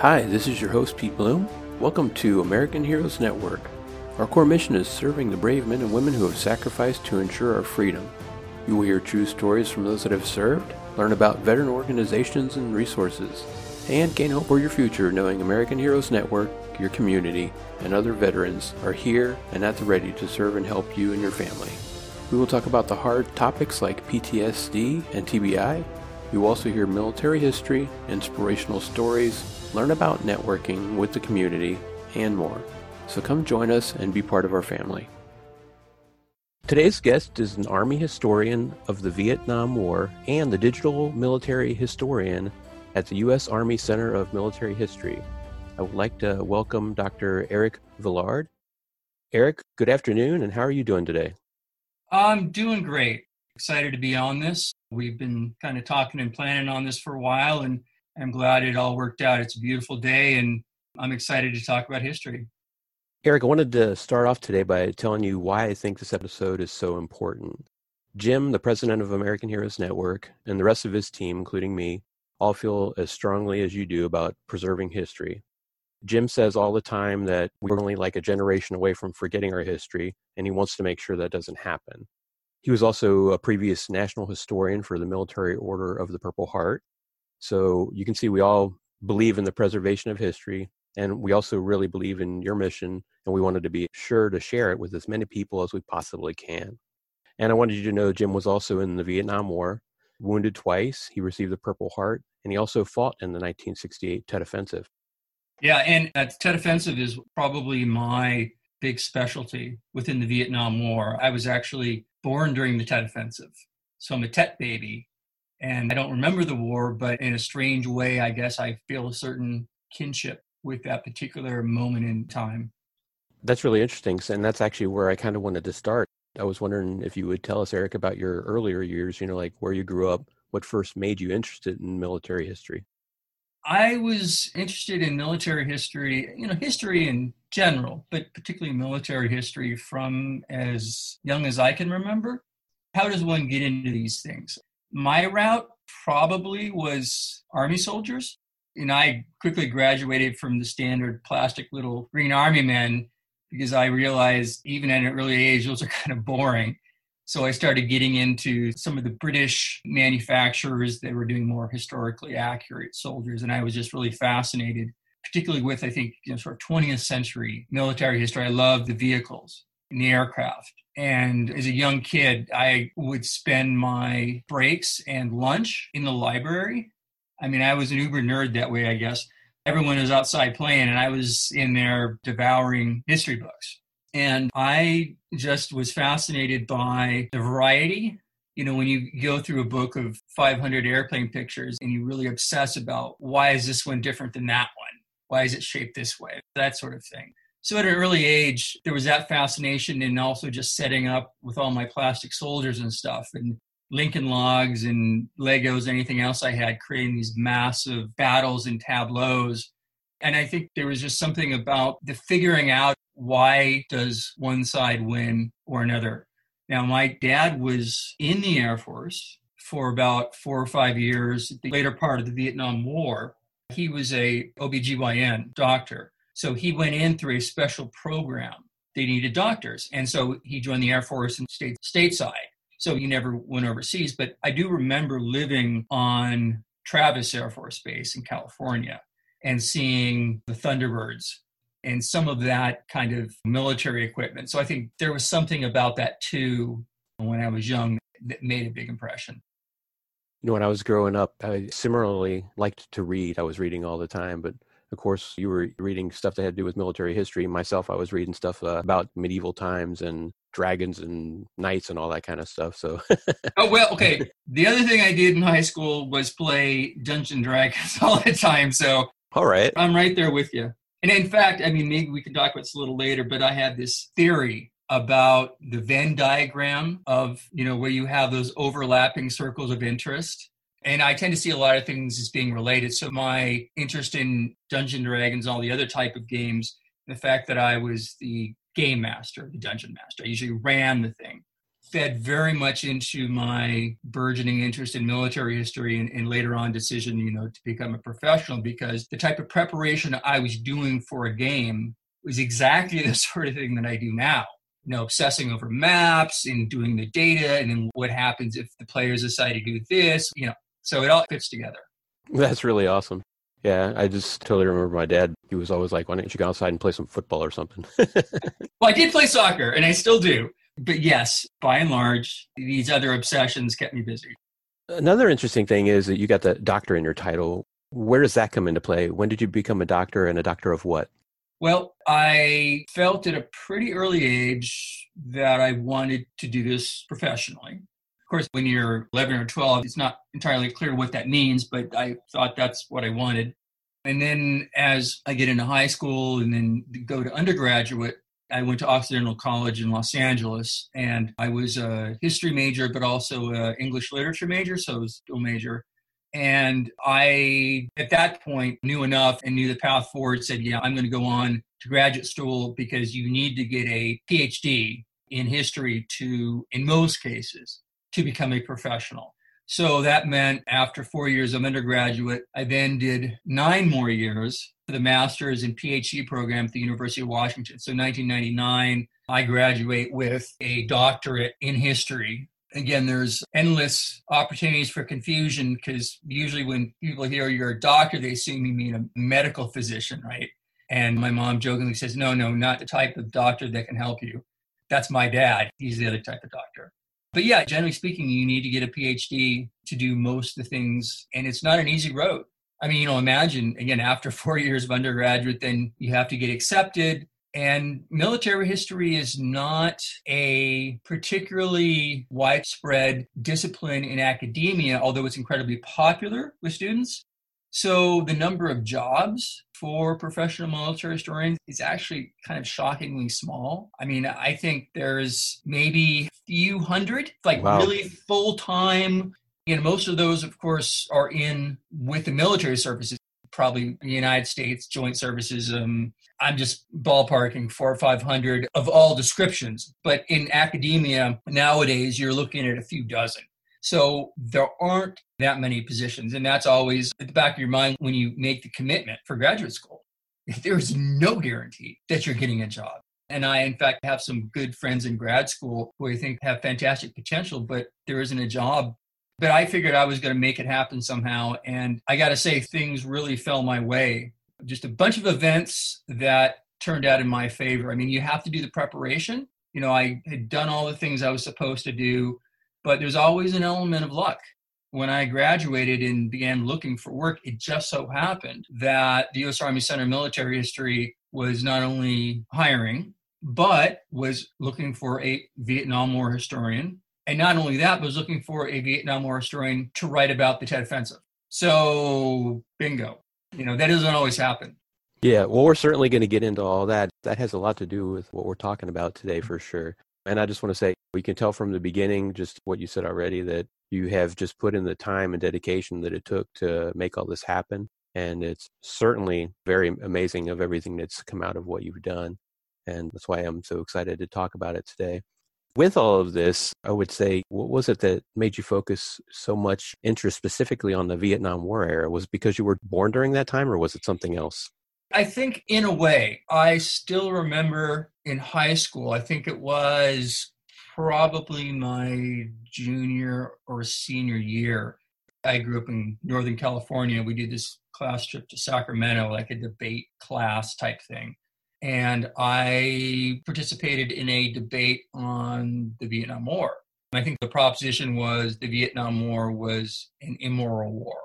Hi, this is your host, Pete Blum. Welcome to American Heroes Network. Our core mission is serving the brave men and women who have sacrificed to ensure our freedom. You will hear true stories from those that have served, learn about veteran organizations and resources, and gain hope for your future knowing American Heroes Network, your community, and other veterans are here and at the ready to serve and help you and your family. We will talk about the hard topics like PTSD and TBI. You will also hear military history, inspirational stories, learn about networking with the community, and more. So come join us and be part of our family. Today's guest is an Army historian of the Vietnam War and the digital military historian at the U.S. Army Center of Military History. I would like to welcome Dr. Erik Villard. Erik, good afternoon, and how are you doing today? I'm doing great. Excited to be on this. We've been kind of talking and planning on this for a while, and I'm glad it all worked out. It's a beautiful day, and I'm excited to talk about history. Erik, I wanted to start off today by telling you why I think this episode is so important. Jim, the president of American Heroes Network, and the rest of his team, including me, all feel as strongly as you do about preserving history. Jim says all the time that we're only like a generation away from forgetting our history, and he wants to make sure that doesn't happen. He was also a previous national historian for the Military Order of the Purple Heart so you can see we all believe in the preservation of history, and we also really believe in your mission, and we wanted to be sure to share it with as many people as we possibly can. And I wanted you to know Jim was also in the Vietnam War, wounded twice. He received the Purple Heart, and he also fought in the 1968 Tet Offensive. Yeah, and that Tet Offensive is probably my big specialty within the Vietnam War. I was actually born during the Tet Offensive. So I'm a Tet baby. And I don't remember the war, but in a strange way, I guess I feel a certain kinship with that particular moment in time. That's really interesting. And that's actually where I kind of wanted to start. I was wondering if you would tell us, Erik, about your earlier years, you know, like where you grew up, what first made you interested in military history? I was interested in military history, you know, history in general, but particularly military history from as young as I can remember. How does one get into these things? My route probably was Army soldiers. And I quickly graduated from the standard plastic little green army men because I realized even at an early age, those are kind of boring. So I started getting into some of the British manufacturers that were doing more historically accurate soldiers. And I was just really fascinated, particularly with, I think, you know, sort of 20th century military history. I love the vehicles and the aircraft. And as a young kid, I would spend my breaks and lunch in the library. I mean, I was an uber nerd that way, I guess. Everyone was outside playing, and I was in there devouring history books. And I just was fascinated by the variety. You know, when you go through a book of 500 airplane pictures and you really obsess about why is this one different than that one? Why is it shaped this way? That sort of thing. So at an early age, there was that fascination and also just setting up with all my plastic soldiers and stuff and Lincoln logs and Legos, anything else I had, creating these massive battles and tableaus. And I think there was just something about the figuring out why does one side win or another. Now, my dad was in the Air Force for about four or five years, the later part of the Vietnam War. He was a OBGYN doctor. So he went in through a special program. They needed doctors. And so he joined the Air Force and stayed stateside. So he never went overseas. But I do remember living on Travis Air Force Base in California and seeing the Thunderbirds and some of that kind of military equipment. So I think there was something about that too when I was young that made a big impression. You know, when I was growing up, I similarly liked to read. I was reading all the time, but of course, you were reading stuff that had to do with military history. Myself, I was reading stuff uh, about medieval times and dragons and knights and all that kind of stuff. So, oh well, okay. The other thing I did in high school was play Dungeon Dragons all the time. So, all right, I'm right there with you. And in fact, I mean, maybe we can talk about this a little later, but I had this theory about the Venn diagram of, you know, where you have those overlapping circles of interest. And I tend to see a lot of things as being related. So my interest in Dungeon Dragons, all the other type of games, the fact that I was the game master, the dungeon master, I usually ran the thing. fed very much into my burgeoning interest in military history and, and, later on decision, you know, to become a professional because the type of preparation I was doing for a game was exactly the sort of thing that I do now. You know, obsessing over maps and doing the data and then what happens if the players decide to do this, you know. So it all fits together. That's really awesome. Yeah, I just totally remember my dad. He was always like, "Why don't you go outside and play some football or something?" well, I did play soccer, and I still do. But yes, by and large, these other obsessions kept me busy. Another interesting thing is that you got the doctor in your title. Where does that come into play? When did you become a doctor, and a doctor of what? Well, I felt at a pretty early age that I wanted to do this professionally. Of course, when you're 11 or 12, it's not entirely clear what that means, but I thought that's what I wanted. And then as I get into high school and then go to undergraduate, I went to Occidental College in Los Angeles and I was a history major, but also an English literature major, so I was dual major. And I, at that point, knew enough and knew the path forward, said, yeah, I'm going to go on to graduate school because you need to get a PhD in history to, in most cases, to become a professional. So that meant after four years of undergraduate, I then did nine more years for the master's and PhD program at the University of Washington. So 1999, I graduate with a doctorate in history. Again, there's endless opportunities for confusion because usually when people hear you're a doctor, they assume you mean a medical physician, right? And my mom jokingly says, no, no, not the type of doctor that can help you. That's my dad. He's the other type of doctor. But yeah, generally speaking, you need to get a PhD to do most of the things, and it's not an easy road. I mean, you know, imagine again, after four years of undergraduate, then you have to get accepted. And military history is not a particularly widespread discipline in academia, although it's incredibly popular with students. So the number of jobs for professional military historians is actually kind of shockingly small. I mean, I think there's maybe a few hundred, like wow. really full time. And most of those, of course, are in with the military services, probably the United States Joint Services. Um, I'm just ballparking four or 500 of all descriptions. But in academia nowadays, you're looking at a few dozen. So there aren't that many positions. And that's always at the back of your mind when you make the commitment for graduate school. There's no guarantee that you're getting a job. And I, in fact, have some good friends in grad school who I think have fantastic potential, but there isn't a job. But I figured I was going to make it happen somehow. And I got to say, things really fell my way. Just a bunch of events that turned out in my favor. I mean, you have to do the preparation. You know, I had done all the things I was supposed to do but there's always an element of luck. When I graduated and began looking for work, it just so happened that the U.S. Army Center of Military History was not only hiring, but was looking for a Vietnam War historian. And not only that, but was looking for a Vietnam War historian to write about the Tet Offensive. So, bingo. You know, that doesn't always happen. Yeah, well, we're certainly going to get into all that. That has a lot to do with what we're talking about today for sure. And I just want to say, we can tell from the beginning, just what you said already, that you have just put in the time and dedication that it took to make all this happen. And it's certainly very amazing of everything that's come out of what you've done. And that's why I'm so excited to talk about it today. With all of this, I would say, what was it that made you focus so much interest specifically on the Vietnam War era? Was because you were born during that time, or was it something else? I think, in a way, I still remember in high school, I think it was probably my junior or senior year. I grew up in Northern California. We did this class trip to Sacramento, like a debate class type thing. And I participated in a debate on the Vietnam War. And I think the proposition was the Vietnam War was an immoral war,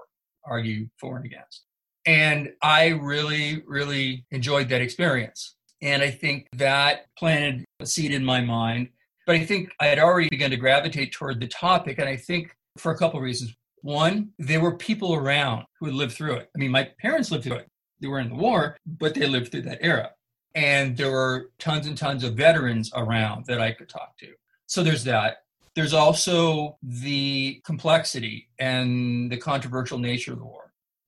argue for and against. And I really, really enjoyed that experience. And I think that planted a seed in my mind. But I think I had already begun to gravitate toward the topic. And I think for a couple of reasons. One, there were people around who had lived through it. I mean, my parents lived through it. They were in the war, but they lived through that era. And there were tons and tons of veterans around that I could talk to. So there's that. There's also the complexity and the controversial nature of the war.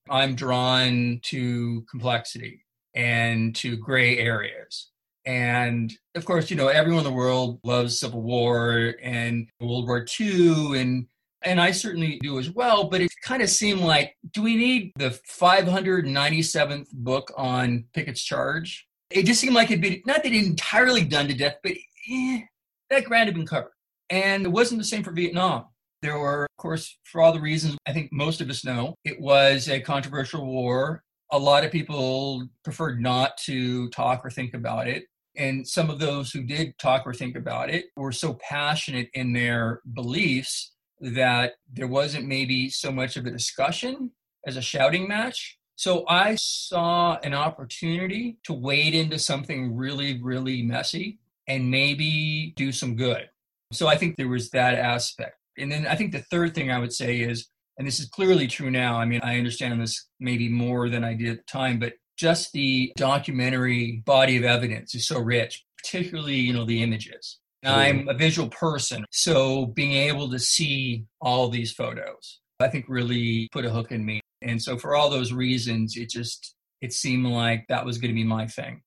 I'm drawn to complexity and to gray areas. And of course, you know, everyone in the world loves Civil War and World War II and and I certainly do as well, but it kind of seemed like do we need the 597th book on Pickett's charge? It just seemed like it'd be not that entirely done to death, but eh, that ground had been covered. And it wasn't the same for Vietnam. There were, of course, for all the reasons I think most of us know, it was a controversial war. A lot of people preferred not to talk or think about it. And some of those who did talk or think about it were so passionate in their beliefs that there wasn't maybe so much of a discussion as a shouting match. So I saw an opportunity to wade into something really, really messy and maybe do some good. So I think there was that aspect. And then I think the third thing I would say is, and this is clearly true now, I mean, I understand this maybe more than I did at the time, but just the documentary body of evidence is so rich, particularly, you know, the images. I'm a visual person, so being able to see all these photos, I think really put a hook in me. And so for all those reasons, it just it seemed like that was going to be my thing.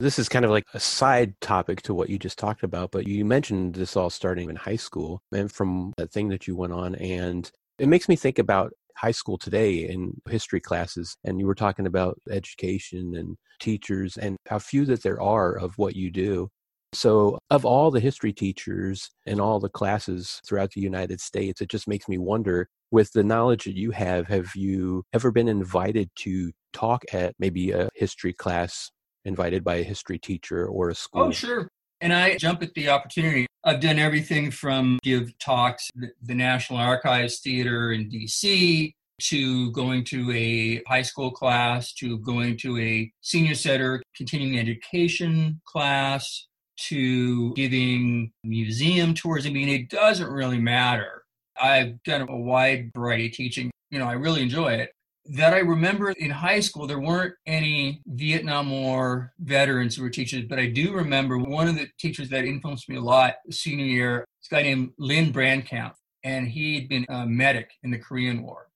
This is kind of like a side topic to what you just talked about, but you mentioned this all starting in high school and from that thing that you went on. And it makes me think about high school today in history classes. And you were talking about education and teachers and how few that there are of what you do. So, of all the history teachers and all the classes throughout the United States, it just makes me wonder with the knowledge that you have, have you ever been invited to talk at maybe a history class invited by a history teacher or a oh, school? Oh, sure. And I jump at the opportunity. I've done everything from give talks at the National Archives Theater in DC to going to a high school class to going to a senior center continuing education class to giving museum tours. I mean, it doesn't really matter. I've done a wide variety of teaching. You know, I really enjoy it that I remember in high school, there weren't any Vietnam War veterans who were teachers, but I do remember one of the teachers that influenced me a lot senior year, this guy named Lynn Brandkamp, and he'd been a medic in the Korean War.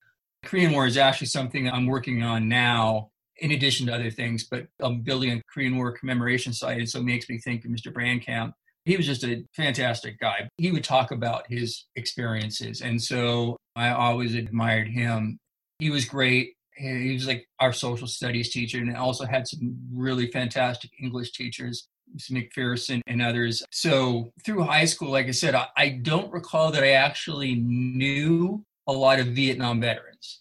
The Korean War is actually something I'm working on now, in addition to other things, but I'm building a Korean War commemoration site, and so it makes me think of Mr. Brandkamp. He was just a fantastic guy. He would talk about his experiences, and so I always admired him he was great. He was like our social studies teacher, and also had some really fantastic English teachers, McPherson and others. So through high school, like I said, I, I don't recall that I actually knew a lot of Vietnam veterans.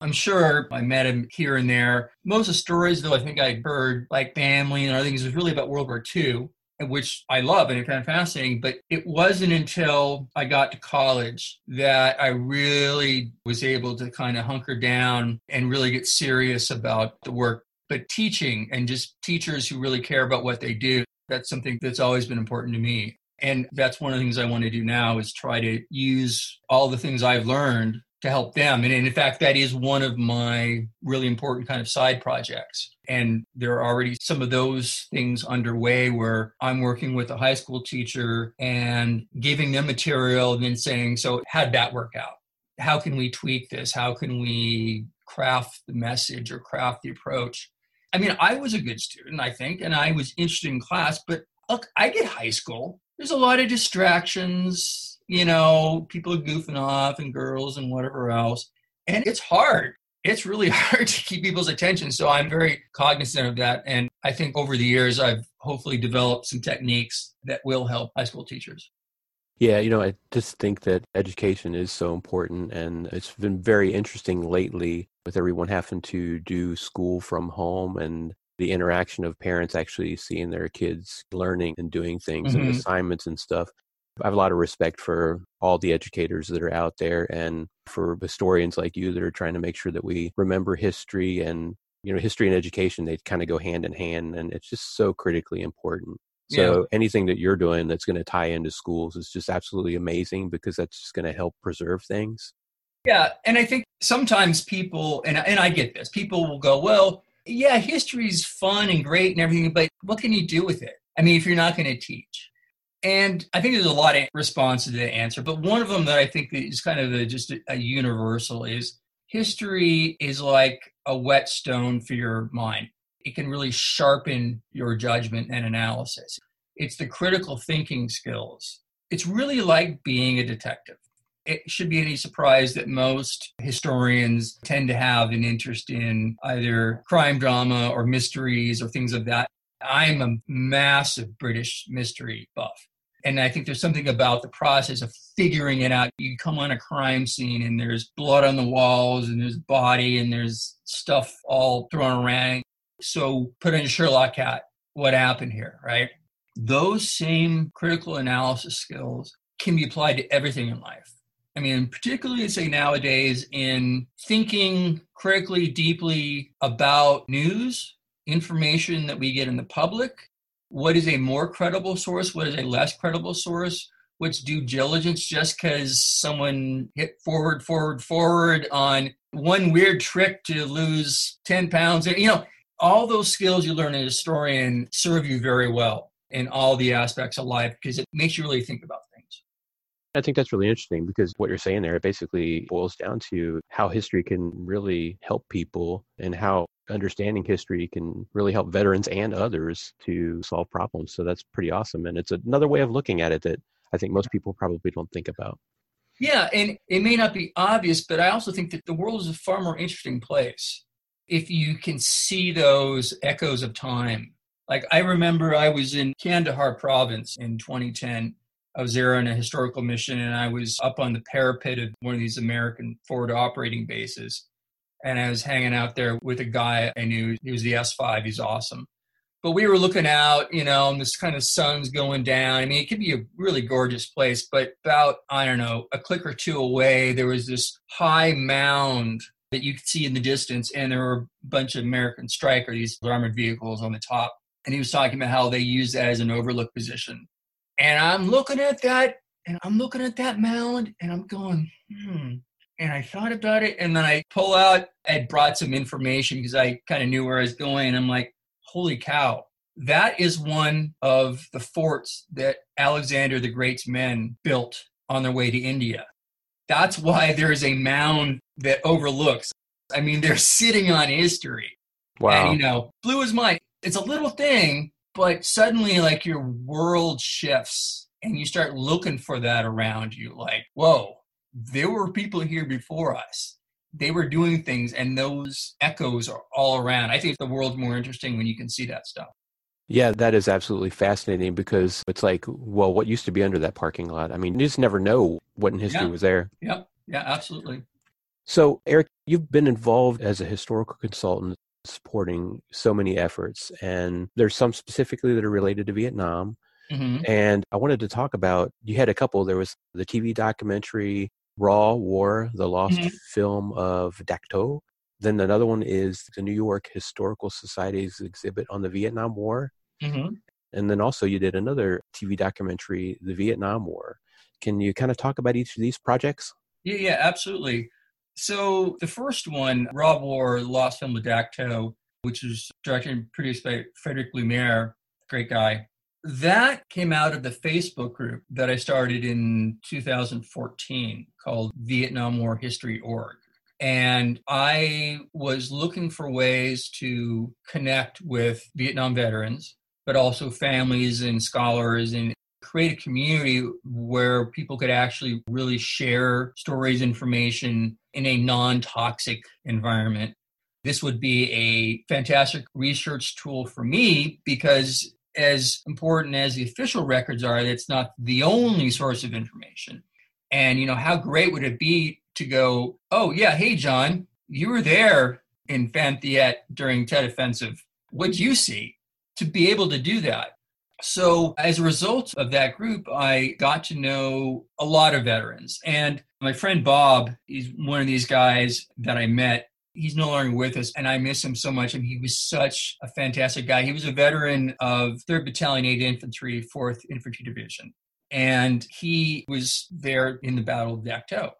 I'm sure I met him here and there. Most of the stories, though, I think I heard like family and other things was really about World War II which I love and kind of fascinating. But it wasn't until I got to college that I really was able to kind of hunker down and really get serious about the work. But teaching and just teachers who really care about what they do, that's something that's always been important to me. And that's one of the things I want to do now is try to use all the things I've learned to help them. And in fact, that is one of my really important kind of side projects. And there are already some of those things underway where I'm working with a high school teacher and giving them material and then saying, so how'd that work out? How can we tweak this? How can we craft the message or craft the approach? I mean, I was a good student, I think, and I was interested in class, but look, I get high school. There's a lot of distractions you know, people are goofing off and girls and whatever else. And it's hard. It's really hard to keep people's attention. So I'm very cognizant of that. And I think over the years, I've hopefully developed some techniques that will help high school teachers. Yeah, you know, I just think that education is so important. And it's been very interesting lately with everyone having to do school from home and the interaction of parents actually seeing their kids learning and doing things mm-hmm. and assignments and stuff. I have a lot of respect for all the educators that are out there and for historians like you that are trying to make sure that we remember history and you know history and education they kind of go hand in hand and it's just so critically important. So yeah. anything that you're doing that's going to tie into schools is just absolutely amazing because that's just going to help preserve things. Yeah and i think sometimes people and, and i get this people will go well yeah history's fun and great and everything but what can you do with it? I mean if you're not going to teach and I think there's a lot of responses to that answer, but one of them that I think is kind of a, just a, a universal is history is like a whetstone for your mind. it can really sharpen your judgment and analysis. It's the critical thinking skills. It's really like being a detective. It should be any surprise that most historians tend to have an interest in either crime drama or mysteries or things of that. I'm a massive British mystery buff. And I think there's something about the process of figuring it out. You come on a crime scene and there's blood on the walls and there's body and there's stuff all thrown around. So put in Sherlock hat. What happened here, right? Those same critical analysis skills can be applied to everything in life. I mean, particularly say nowadays in thinking critically, deeply about news, information that we get in the public, what is a more credible source, what is a less credible source, what's due diligence just because someone hit forward, forward, forward on one weird trick to lose 10 pounds. You know, all those skills you learn as a historian serve you very well in all the aspects of life because it makes you really think about. I think that's really interesting because what you're saying there, it basically boils down to how history can really help people and how understanding history can really help veterans and others to solve problems. So that's pretty awesome. And it's another way of looking at it that I think most people probably don't think about. Yeah, and it may not be obvious, but I also think that the world is a far more interesting place if you can see those echoes of time. Like I remember I was in Kandahar province in 2010. I was there on a historical mission and I was up on the parapet of one of these American forward operating bases and I was hanging out there with a guy I knew. He was the S5. He's awesome. But we were looking out, you know, and this kind of sun's going down. I mean, it could be a really gorgeous place, but about, I don't know, a click or two away, there was this high mound that you could see in the distance, and there were a bunch of American Stryker, these armored vehicles on the top. And he was talking about how they use that as an overlook position. And I'm looking at that, and I'm looking at that mound, and I'm going, hmm, and I thought about it, and then I pull out. I brought some information because I kind of knew where I was going. And I'm like, holy cow! That is one of the forts that Alexander the Great's men built on their way to India. That's why there is a mound that overlooks. I mean, they're sitting on history. Wow. And, you know, blew his mind. It's a little thing, but suddenly, like, your world shifts and you start looking for that around you. Like, whoa, there were people here before us. They were doing things, and those echoes are all around. I think the world's more interesting when you can see that stuff. Yeah, that is absolutely fascinating because it's like, well, what used to be under that parking lot? I mean, you just never know what in history yeah. was there. Yeah, yeah, absolutely. So, Erik, you've been involved as a historical consultant supporting so many efforts, and there's some specifically that are related to Vietnam. Mm-hmm. And I wanted to talk about you had a couple. There was the TV documentary Raw War, the lost mm-hmm. film of Dak To. Then another one is the New York Historical Society's exhibit on the Vietnam War. Mm-hmm. And then also you did another TV documentary, The Vietnam War. Can you kind of talk about each of these projects? Yeah, yeah, absolutely. So the first one, Raw War, lost film of Dak To, which was directed and produced by Frederick Lumiere, great guy. That came out of the Facebook group that I started in 2014 called Vietnam War History Org. And I was looking for ways to connect with Vietnam veterans, but also families and scholars and create a community where people could actually really share stories, information in a non toxic environment. This would be a fantastic research tool for me because as important as the official records are, it's not the only source of information. And, you know, how great would it be to go, oh, yeah, hey, John, you were there in Phan Thiet during Tet Offensive. What'd you see? To be able to do that. So, as a result of that group, I got to know a lot of veterans. And my friend Bob, is one of these guys that I met He's no longer with us, and I miss him so much. And he was such a fantastic guy. He was a veteran of 3rd Battalion, 8th Infantry, 4th Infantry Division. And he was there in the Battle of To.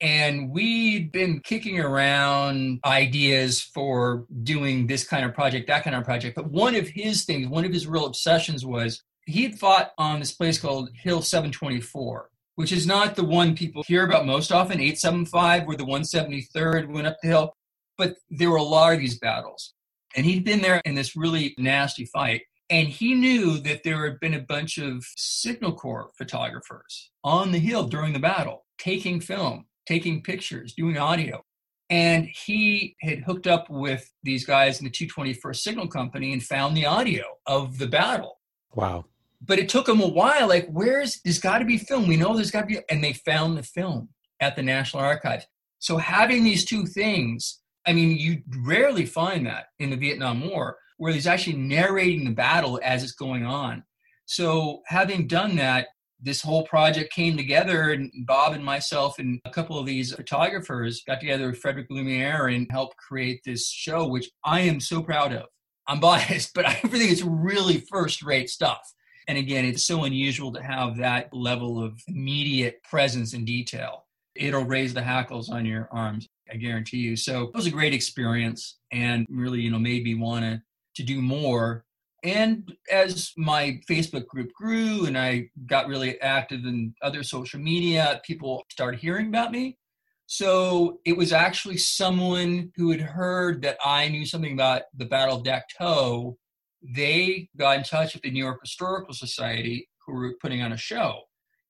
And we'd been kicking around ideas for doing this kind of project, that kind of project. But one of his things, one of his real obsessions was he fought on this place called Hill 724, which is not the one people hear about most often. 875, where the 173rd went up the hill but there were a lot of these battles. And he'd been there in this really nasty fight. And he knew that there had been a bunch of Signal Corps photographers on the hill during the battle, taking film, taking pictures, doing audio. And he had hooked up with these guys in the 221st Signal Company and found the audio of the battle. Wow. But it took them a while. Like, where's, there's got to be film. We know there's got to be, and they found the film at the National Archives. So having these two things, I mean, you rarely find that in the Vietnam War, where he's actually narrating the battle as it's going on. So having done that, this whole project came together and bob and myself and a couple of these photographers got together with frederick lumiere and helped create this show which i am so proud of. I'm biased but i think it's really first rate stuff. And again it's so unusual to have that level of immediate presence and detail. It'll raise the hackles on your arms i guarantee you. So it was a great experience and really you know made me want to to do more and as my Facebook group grew and I got really active in other social media, people started hearing about me. So it was actually someone who had heard that I knew something about the Battle of Dak To They got in touch with the New York Historical Society, who were putting on a show.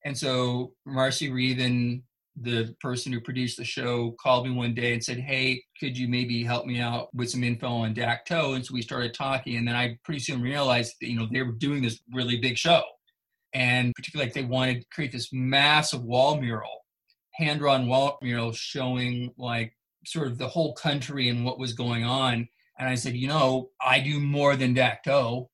And so Marci Reaven the person who produced the show called me one day and said, Hey, could you maybe help me out with some info on Dak To? And so we started talking. And then I pretty soon realized that, you know, they were doing this really big show. And particularly like they wanted to create this massive wall mural, hand drawn wall mural showing like sort of the whole country and what was going on. And I said, you know, I do more than Dak To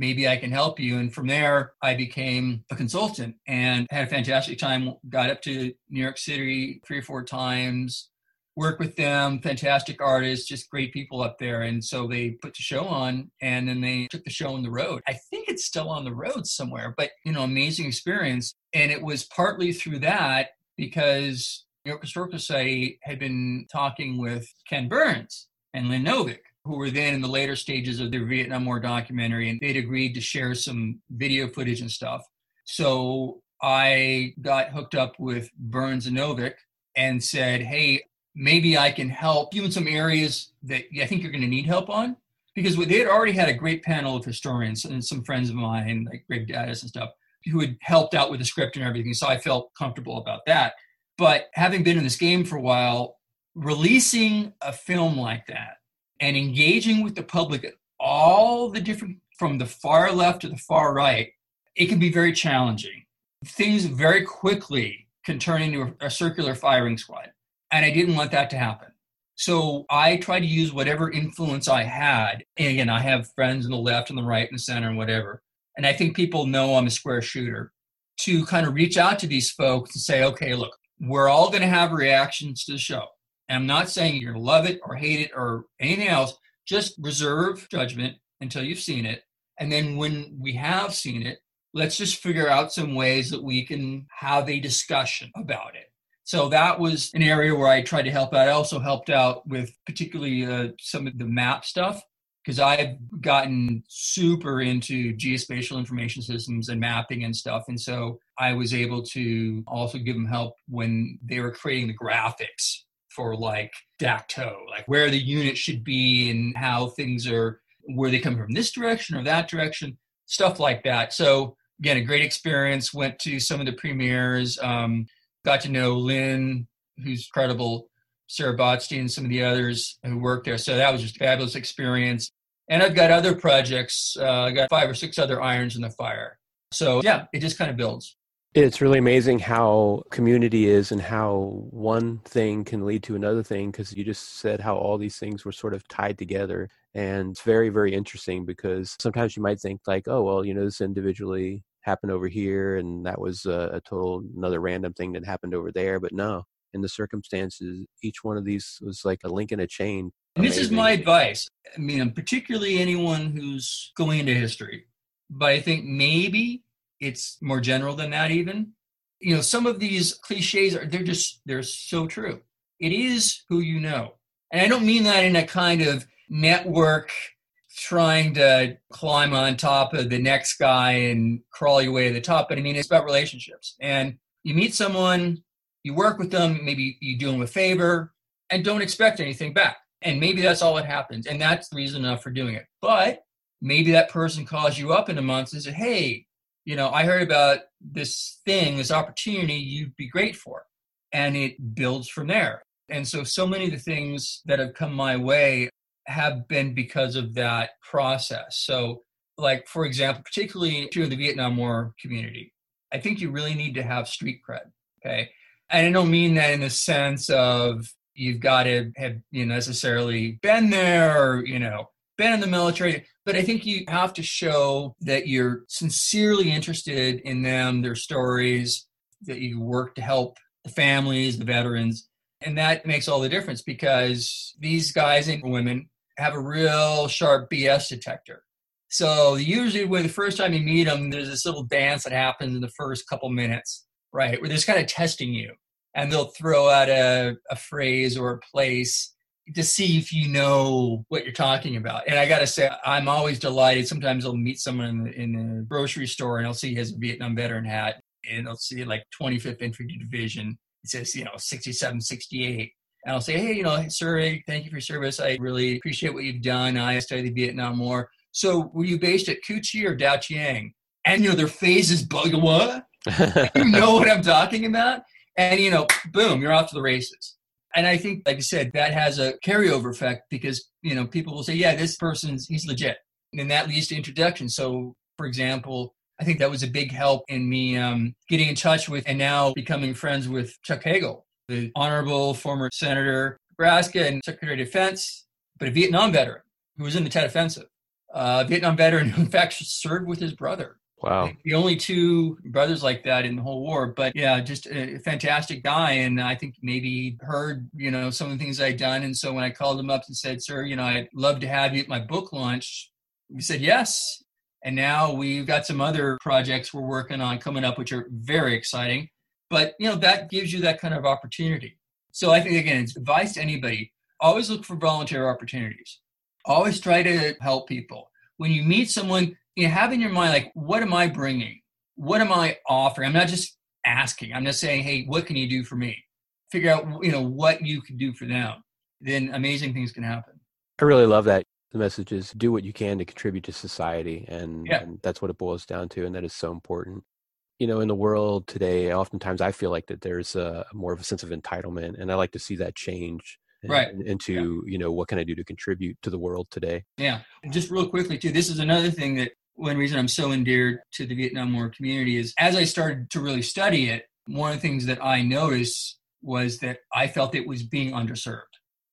maybe I can help you. And from there, I became a consultant and had a fantastic time. Got up to New York City three or four times, worked with them, fantastic artists, just great people up there. And so they put the show on and then they took the show on the road. I think it's still on the road somewhere, but you know, amazing experience. And it was partly through that because New York Historical Society had been talking with Ken Burns and Lynn Novick who were then in the later stages of their Vietnam War documentary, and they'd agreed to share some video footage and stuff. So I got hooked up with Burns and Novick and said, hey, maybe I can help you in some areas that I think you're going to need help on. Because they had already had a great panel of historians and some friends of mine, like Greg Daddis and stuff, who had helped out with the script and everything. So I felt comfortable about that. But having been in this game for a while, releasing a film like that and engaging with the public at all the different from the far left to the far right, it can be very challenging. Things very quickly can turn into a, circular firing squad. And I didn't want that to happen. So I tried to use whatever influence I had. And again, I have friends on the left and the right and the center and whatever. And I think people know I'm a square shooter to kind of reach out to these folks and say, okay, look, we're all going to have reactions to the show. And I'm not saying you're going to love it or hate it or anything else. Just reserve judgment until you've seen it. And then when we have seen it, let's just figure out some ways that we can have a discussion about it. So that was an area where I tried to help out. I also helped out with particularly uh, some of the map stuff because I've gotten super into geospatial information systems and mapping and stuff. And so I was able to also give them help when they were creating the graphics for like Dak To, like where the unit should be and how things are, where they come from this direction or that direction, stuff like that. So again, a great experience. Went to some of the premieres, um, got to know Lynn, who's credible, Sarah Botstein, some of the others who worked there. So that was just a fabulous experience. And I've got other projects. Uh, I got five or six other irons in the fire. So yeah, it just kind of builds. It's really amazing how community is and how one thing can lead to another thing because you just said how all these things were sort of tied together. And it's very, very interesting because sometimes you might think, like, oh, well, you know, this individually happened over here and that was a, a total another random thing that happened over there. But no, in the circumstances, each one of these was like a link in a chain. And this is my advice. I mean, particularly anyone who's going into history. But I think maybe it's more general than that even you know some of these cliches are they're just they're so true it is who you know and i don't mean that in a kind of network trying to climb on top of the next guy and crawl your way to the top but i mean it's about relationships and you meet someone you work with them maybe you do them a favor and don't expect anything back And maybe that's all that happens. And that's the reason enough for doing it. But maybe that person calls you up in a month and says, Hey, you know, I heard about this thing, this opportunity you'd be great for. And it builds from there. And so, so many of the things that have come my way have been because of that process. So, like, for example, particularly in the Vietnam War community, I think you really need to have street cred. Okay. And I don't mean that in the sense of you've got to have you know, necessarily been there or, you know, been in the military, but I think you have to show that you're sincerely interested in them, their stories, that you work to help the families, the veterans. And that makes all the difference because these guys and women have a real sharp BS detector. So usually when the first time you meet them, there's this little dance that happens in the first couple minutes, right? Where they're just kind of testing you. And they'll throw out a, a phrase or a place to see if you know what you're talking about. And I got to say, I'm always delighted. Sometimes I'll meet someone in the, in the grocery store and I'll see he has a Vietnam veteran hat and I'll see like 25th Infantry Division. It says, you know, 67, 68. And I'll say, hey, you know, sir, thank you for your service. I really appreciate what you've done. I studied the Vietnam War. So were you based at Cu Chi or Dau Tieng? And, you know, their faces bug, what? you know what I'm talking about? And, you know, boom, you're off to the races. And I think, like I said, that has a carryover effect because, you know, people will say, yeah, this person's, he's legit. And that leads to introduction. So, for example, I think that was a big help in me um, getting in touch with and now becoming friends with Chuck Hagel, the honorable former senator, Nebraska and Secretary of Defense, but a Vietnam veteran who was in the Tet Offensive. A Vietnam veteran who, in fact, served with his brother Wow. The only two brothers like that in the whole war. But yeah, just a fantastic guy. And I think maybe heard, you know, some of the things I'd done. And so when I called him up and said, sir, you know, I'd love to have you at my book launch, he said, yes. And now we've got some other projects we're working on coming up, which are very exciting. But, you know, that gives you that kind of opportunity. So I think, again, it's advice to anybody always look for volunteer opportunities. Always try to help people. When you meet someone, you have in your mind like what am i bringing? What am i offering? I'm not just asking. I'm just saying hey what can you do for me? Figure out you know what you can do for them. Then amazing things can happen. I really love that the message is do what you can to contribute to society and, yeah. and that's what it boils down to and that is so important. You know in the world today oftentimes i feel like that there's a more of a sense of entitlement and i like to see that change right. into yeah. you know what can i do to contribute to the world today. Yeah. Just real quickly too this is another thing that one reason I'm so endeared to the Vietnam War community is as I started to really study it, one of the things that I noticed was that I felt it was being underserved.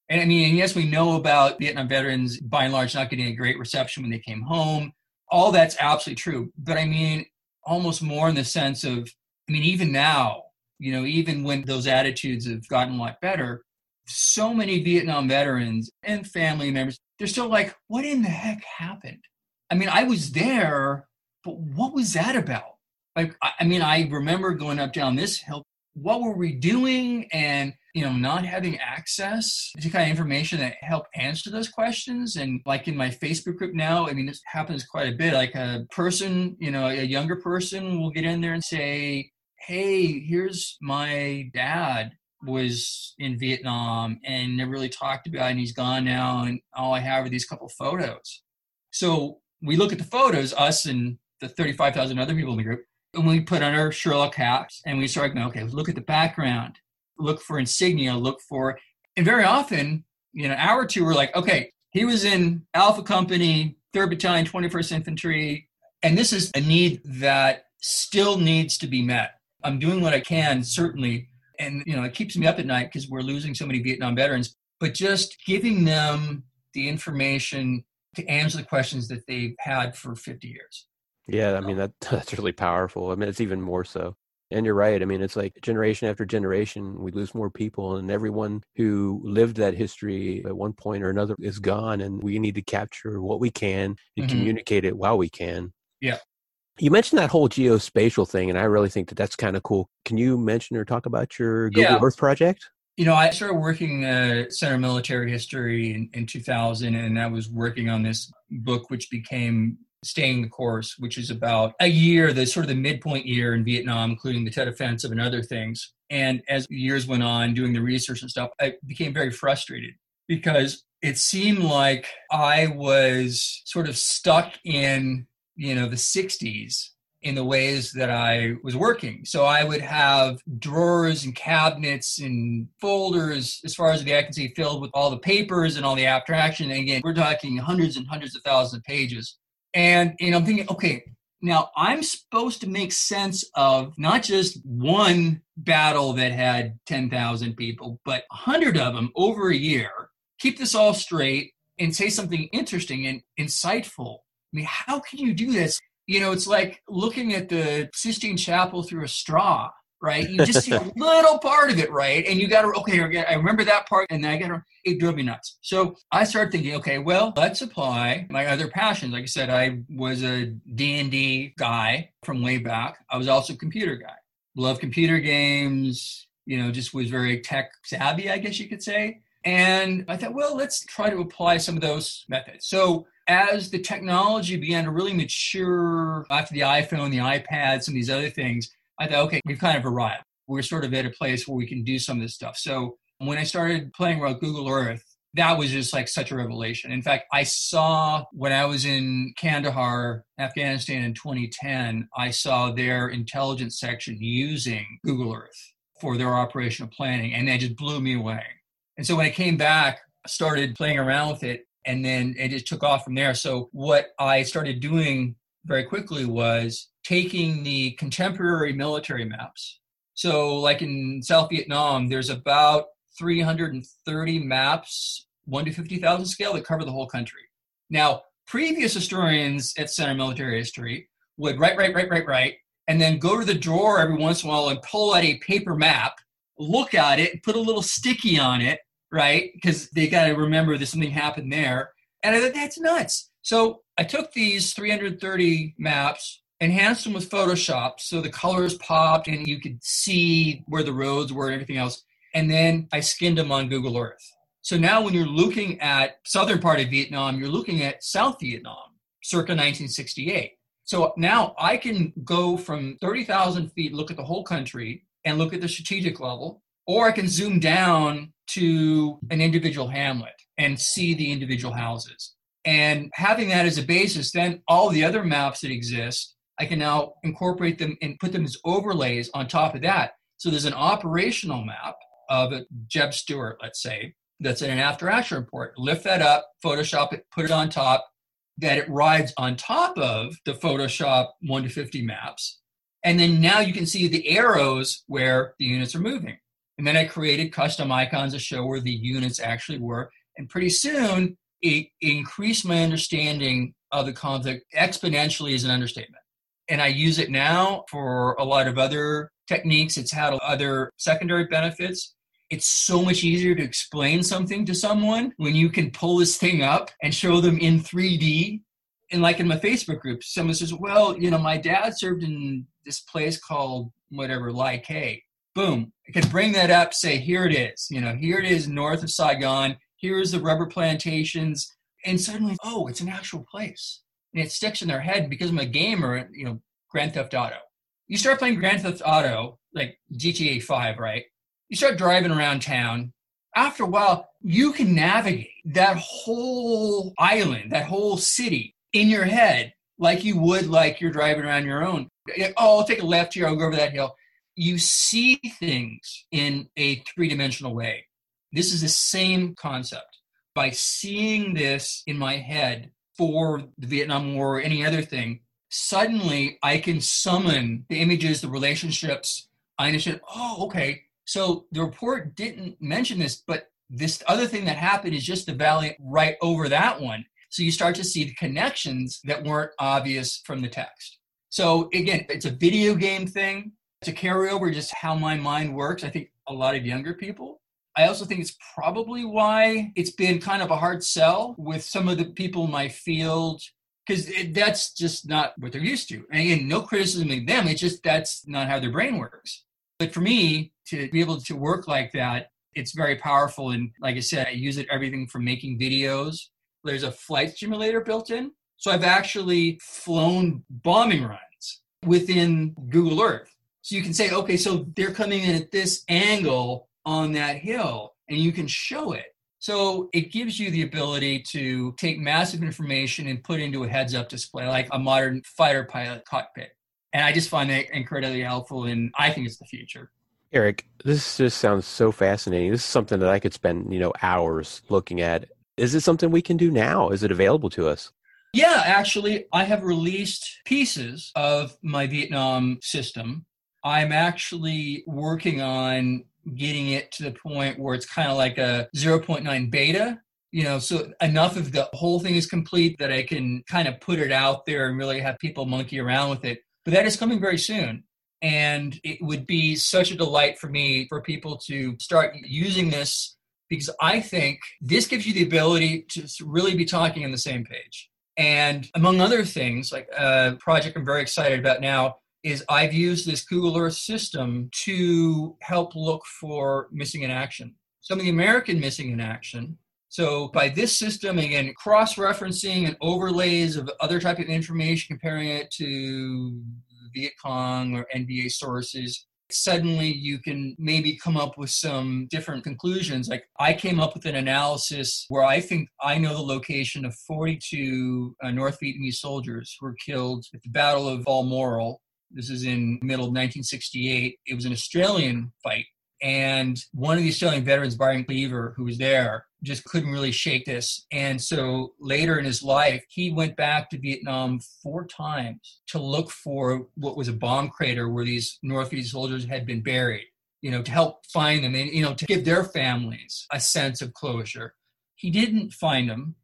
And I mean, and yes, we know about Vietnam veterans by and large not getting a great reception when they came home. All that's absolutely true. But I mean, almost more in the sense of, I mean, even now, you know, even when those attitudes have gotten a lot better, so many Vietnam veterans and family members, they're still like, what in the heck happened? I mean, I was there, but what was that about? Like, I mean, I remember going up down this hill. What were we doing? And, you know, not having access to kind of information that help answer those questions. And like in my Facebook group now, I mean, this happens quite a bit. Like a person, you know, a younger person will get in there and say, Hey, here's my dad was in Vietnam and never really talked about it, and he's gone now, and all I have are these couple photos. So we look at the photos, us and the 35,000 other people in the group, and we put on our Sherlock hats and we start going, okay, look at the background, look for insignia, look for, and very often, you know, hour or two, we're like, okay, he was in Alpha Company, 3rd Battalion, 21st Infantry, and this is a need that still needs to be met. I'm doing what I can, certainly, and you know, it keeps me up at night because we're losing so many Vietnam veterans, but just giving them the information to answer the questions that they've had for 50 years. Yeah, I mean that that's really powerful. I mean it's even more so. And you're right. I mean it's like generation after generation we lose more people and everyone who lived that history at one point or another is gone and we need to capture what we can and mm-hmm. communicate it while we can. Yeah. You mentioned that whole geospatial thing, and I really think that that's kind of cool. Can you mention or talk about your Google yeah. Earth project? You know, I started working at Center Military History in, in 2000, and I was working on this book, which became Staying the Course, which is about a year, the sort of the midpoint year in Vietnam, including the Tet Offensive and other things. And as years went on, doing the research and stuff, I became very frustrated because it seemed like I was sort of stuck in, you know, the 60s in the ways that I was working. So I would have drawers and cabinets and folders, as far as the eye can see, filled with all the papers and all the abstraction. And again, we're talking hundreds and hundreds of thousands of pages. And, and I'm thinking, okay, now I'm supposed to make sense of not just one battle that had 10,000 people, but 100 of them over a year. Keep this all straight and say something interesting and insightful. I mean, how can you do this? You know, it's like looking at the Sistine Chapel through a straw, right? You just see a little part of it, right? And you got to, okay, I remember that part, and then I got to, it drove me nuts. So I started thinking, okay, well, let's apply my other passions. Like I said, I was a D&D guy from way back. I was also a computer guy. Love computer games, you know, just was very tech savvy, I guess you could say. And I thought, well, let's try to apply some of those methods. So as the technology began to really mature after the iPhone, the iPad, some of these other things, I thought, okay, we've kind of arrived. We're sort of at a place where we can do some of this stuff. So when I started playing around with Google Earth, that was just like such a revelation. In fact, I saw when I was in Kandahar, Afghanistan in 2010, I saw their intelligence section using Google Earth for their operational planning, and that just blew me away. And so when I came back, started playing around with it, and then it just took off from there. So what I started doing very quickly was taking the contemporary military maps. So, like in South Vietnam, there's about 330 maps, 1 to 50,000 scale, that cover the whole country. Now, previous historians at Center Military History would write, write, write, write, write, and then go to the drawer every once in a while and pull out a paper map, look at it, put a little sticky on it, right? Because they got to remember that something happened there. And I thought, that's nuts. So I took these 330 maps, enhanced them with Photoshop so the colors popped and you could see where the roads were and everything else. And then I skinned them on Google Earth. So now when you're looking at southern part of Vietnam, you're looking at South Vietnam, circa 1968. So now I can go from 30,000 feet, look at the whole country and look at the strategic level, or I can zoom down to an individual hamlet and see the individual houses. And having that as a basis, then all the other maps that exist, I can now incorporate them and put them as overlays on top of that. So there's an operational map of a Jeb Stuart, let's say, that's in an after action report. Lift that up, Photoshop it, put it on top, that it rides on top of the Photoshop 1 to 50 maps. And then now you can see the arrows where the units are moving. And then I created custom icons to show where the units actually were. And pretty soon it increased my understanding of the conflict exponentially as an understatement. And I use it now for a lot of other techniques. It's had other secondary benefits. It's so much easier to explain something to someone when you can pull this thing up and show them in 3D. And like in my Facebook group, someone says, Well, you know, my dad served in this place called whatever, Lai Khe. Boom. I can bring that up, say, Here it is. You know, here it is north of Saigon here's the rubber plantations and suddenly oh it's an actual place and it sticks in their head because i'm a gamer you know grand theft auto you start playing grand theft auto like gta 5 right you start driving around town after a while you can navigate that whole island that whole city in your head like you would like you're driving around your own oh i'll take a left here i'll go over that hill you see things in a three-dimensional way this is the same concept. By seeing this in my head for the Vietnam War or any other thing, suddenly I can summon the images, the relationships. I understand, oh, okay. So the report didn't mention this, but this other thing that happened is just the valley right over that one. So you start to see the connections that weren't obvious from the text. So again, it's a video game thing. It's a carryover, just how my mind works. I think a lot of younger people I also think it's probably why it's been kind of a hard sell with some of the people in my field because that's just not what they're used to. And again, no criticism of them. It's just that's not how their brain works. But for me to be able to work like that, it's very powerful. And like I said, I use it everything from making videos. There's a flight simulator built in. So I've actually flown bombing runs within Google Earth. So you can say, okay, so they're coming in at this angle on that hill and you can show it So it gives you the ability to take massive information and put into a heads up display, like a modern fighter pilot cockpit. And I just find that incredibly helpful, and I think it's the future. Erik, this just sounds so fascinating. This is something that I could spend, you know, hours looking at. Is it something we can do now? Is it available to us? Yeah, actually, I have released pieces of my Vietnam system. I'm actually working on getting it to the point where it's kind of like a 0.9 beta you know so enough of the whole thing is complete that i can kind of put it out there and really have people monkey around with it. But that is coming very soon. And it would be such a delight for me for people to start using this because i think this gives you the ability to really be talking on the same page. And among other things like a project i'm very excited about now is I've used this Google Earth system to help look for missing in action. Some of the American missing in action. So by this system, again, cross-referencing and overlays of other type of information, comparing it to Viet Cong or NVA sources, suddenly you can maybe come up with some different conclusions. Like I came up with an analysis where I think I know the location of 42 uh, North Vietnamese soldiers who were killed at the Battle of Balmoral this is in middle of 1968. It was an Australian fight. And one of the Australian veterans, Byron Cleaver, who was there, just couldn't really shake this. And so later in his life, he went back to Vietnam four times to look for what was a bomb crater where these North Vietnamese soldiers had been buried, you know, to help find them and, you know, to give their families a sense of closure. He didn't find them.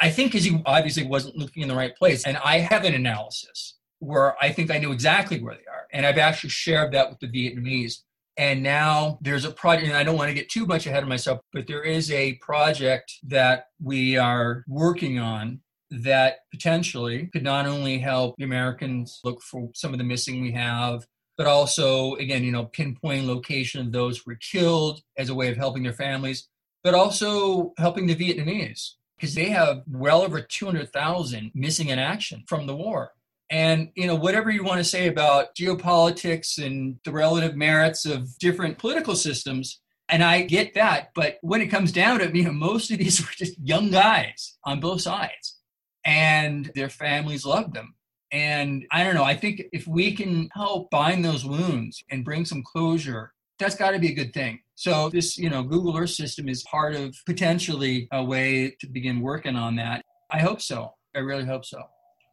I think because he obviously wasn't looking in the right place. And I have an analysis where I think I knew exactly where they are. And I've actually shared that with the Vietnamese. And now there's a project, and I don't want to get too much ahead of myself, but there is a project that we are working on that potentially could not only help the Americans look for some of the missing we have, but also, again, you know, pinpointing location of those who were killed as a way of helping their families, but also helping the Vietnamese because they have well over 200,000 missing in action from the war. And you know, whatever you want to say about geopolitics and the relative merits of different political systems, and I get that, but when it comes down to it, you know, most of these were just young guys on both sides, and their families loved them. And I don't know, I think if we can help bind those wounds and bring some closure, that's got to be a good thing. So this, you know, Google Earth system is part of potentially a way to begin working on that. I hope so. I really hope so.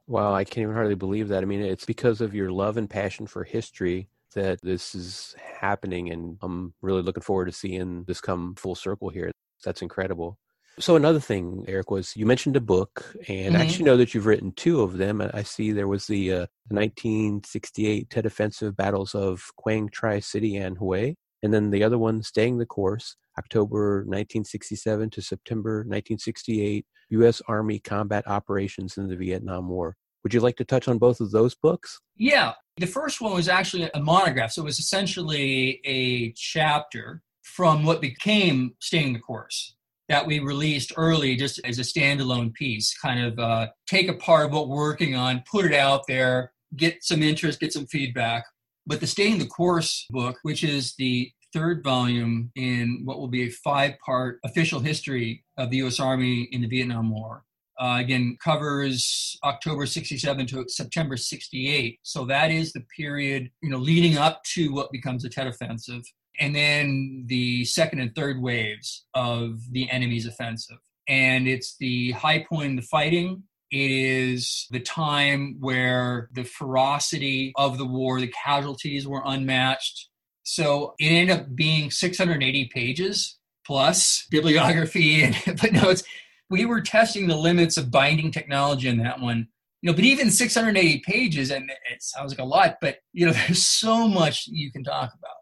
Wow, I can't even hardly believe that. I mean, it's because of your love and passion for history that this is happening, and I'm really looking forward to seeing this come full circle here. That's incredible. So another thing, Erik, was you mentioned a book, and mm-hmm. I actually know that you've written two of them. I see there was the, uh, 1968 Tet Offensive Battles of Quang Tri City and Hue, and then the other one, Staying the Course, October 1967 to September 1968, U.S. Army combat operations in the Vietnam War. Would you like to touch on both of those books? Yeah. The first one was actually a monograph. So it was essentially a chapter from what became Staying the Course that we released early just as a standalone piece, kind of uh, take of what we're working on, put it out there, get some interest, get some feedback. But the Staying the Course book, which is the third volume in what will be a five part official history of the U.S. Army in the Vietnam War. Uh, again, covers October 67 to September 68. So that is the period, you know, leading up to what becomes the Tet Offensive. And then the second and third waves of the enemy's offensive. And it's the high point in the fighting. It is the time where the ferocity of the war, the casualties were unmatched. So it ended up being 680 pages plus bibliography and footnotes. We were testing the limits of binding technology in that one. You know, but even 680 pages, and it sounds like a lot, but you know, there's so much you can talk about.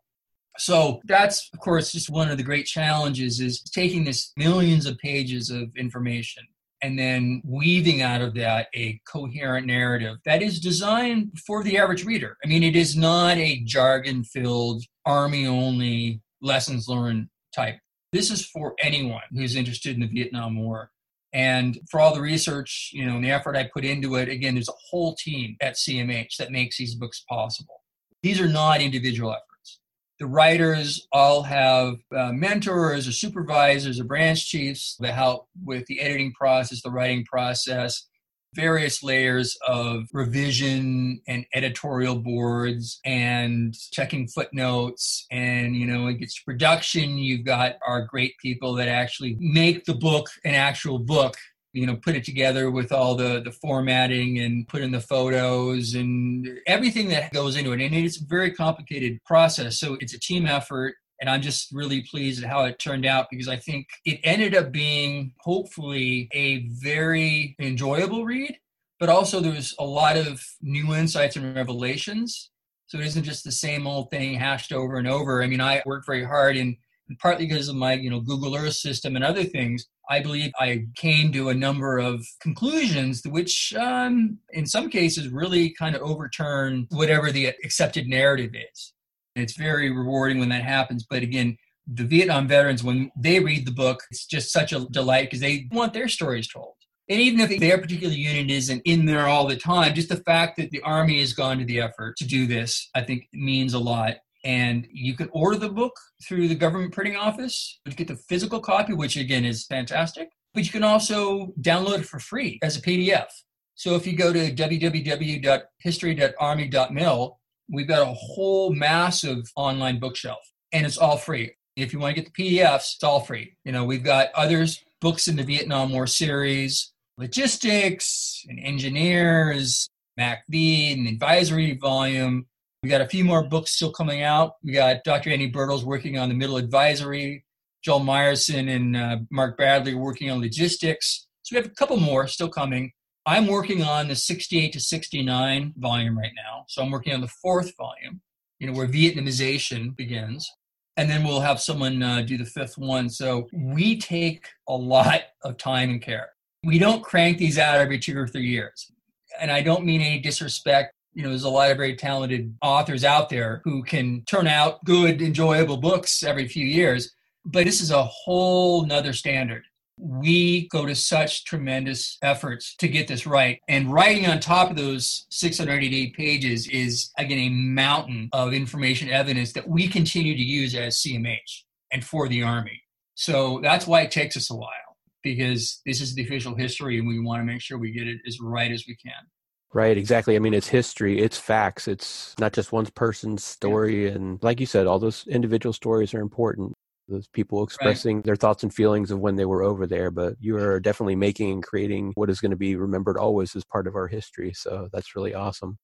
So that's, of course, just one of the great challenges is taking this millions of pages of information and then weaving out of that a coherent narrative that is designed for the average reader. I mean, it is not a jargon filled, army only lessons learned type. This is for anyone who's interested in the Vietnam War. And for all the research, you know, and the effort I put into it, again, there's a whole team at CMH that makes these books possible. These are not individual efforts. The writers all have uh, mentors or supervisors or branch chiefs that help with the editing process, the writing process, various layers of revision and editorial boards and checking footnotes. And, you know, it gets to production. You've got our great people that actually make the book an actual book you know put it together with all the the formatting and put in the photos and everything that goes into it and it's a very complicated process so it's a team effort and i'm just really pleased at how it turned out because i think it ended up being hopefully a very enjoyable read but also there's a lot of new insights and revelations so it isn't just the same old thing hashed over and over i mean i worked very hard and partly because of my you know google earth system and other things I believe I came to a number of conclusions which, um, in some cases, really kind of overturn whatever the accepted narrative is. It's very rewarding when that happens. But again, the Vietnam veterans, when they read the book, it's just such a delight because they want their stories told. And even if their particular unit isn't in there all the time, just the fact that the Army has gone to the effort to do this, I think means a lot and you can order the book through the government printing office to get the physical copy which again is fantastic but you can also download it for free as a pdf so if you go to www.history.army.mil we've got a whole massive online bookshelf and it's all free if you want to get the pdfs it's all free you know we've got others books in the vietnam war series logistics and engineers MACV, an advisory volume we got a few more books still coming out. We got Dr. Andy Birtles working on the middle advisory, Joel Meyerson and uh, Mark Bradley working on logistics. So we have a couple more still coming. I'm working on the 68 to 69 volume right now. So I'm working on the fourth volume, you know, where Vietnamization begins. And then we'll have someone uh, do the fifth one. So we take a lot of time and care. We don't crank these out every two or three years. And I don't mean any disrespect you know, there's a lot of very talented authors out there who can turn out good, enjoyable books every few years. But this is a whole nother standard. We go to such tremendous efforts to get this right. And writing on top of those 688 pages is, again, a mountain of information evidence that we continue to use as CMH and for the Army. So that's why it takes us a while because this is the official history and we want to make sure we get it as right as we can. Right, exactly. I mean, it's history, it's facts, it's not just one person's story. And like you said, all those individual stories are important. Those people expressing right. their thoughts and feelings of when they were over there. But you are definitely making and creating what is going to be remembered always as part of our history. So that's really awesome.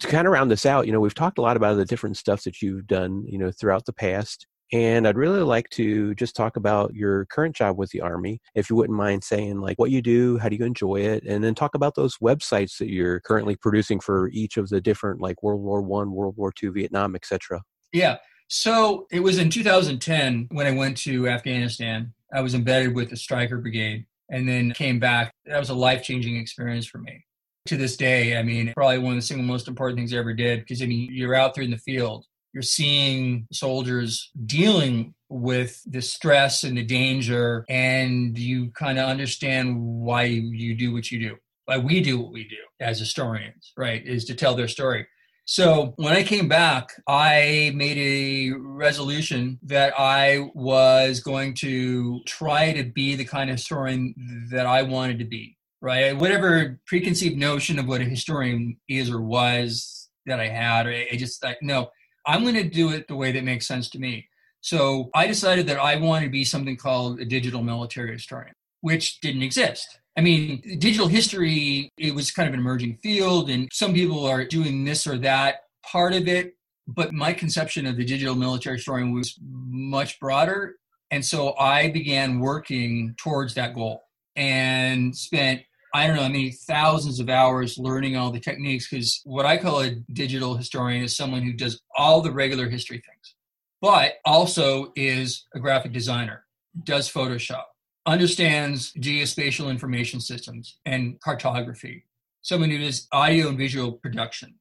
To kind of round this out, you know, we've talked a lot about the different stuff that you've done, you know, throughout the past. And I'd really like to just talk about your current job with the Army, if you wouldn't mind saying like what you do, how do you enjoy it, and then talk about those websites that you're currently producing for each of the different like World War One, World War Two, Vietnam, etc. Yeah. So it was in 2010 when I went to Afghanistan. I was embedded with the Stryker Brigade and then came back. That was a life changing experience for me. To this day, I mean, probably one of the single most important things I ever did because I mean, you're out there in the field you're seeing soldiers dealing with the stress and the danger, and you kind of understand why you do what you do, why we do what we do as historians, right? Is to tell their story. So when I came back, I made a resolution that I was going to try to be the kind of historian that I wanted to be, right? Whatever preconceived notion of what a historian is or was that I had, I just like, no, I'm going to do it the way that makes sense to me. So I decided that I wanted to be something called a digital military historian, which didn't exist. I mean, digital history, it was kind of an emerging field, and some people are doing this or that part of it. But my conception of the digital military historian was much broader. And so I began working towards that goal and spent I don't know, I mean, thousands of hours learning all the techniques because what I call a digital historian is someone who does all the regular history things, but also is a graphic designer, does Photoshop, understands geospatial information systems and cartography, someone who does audio and visual production,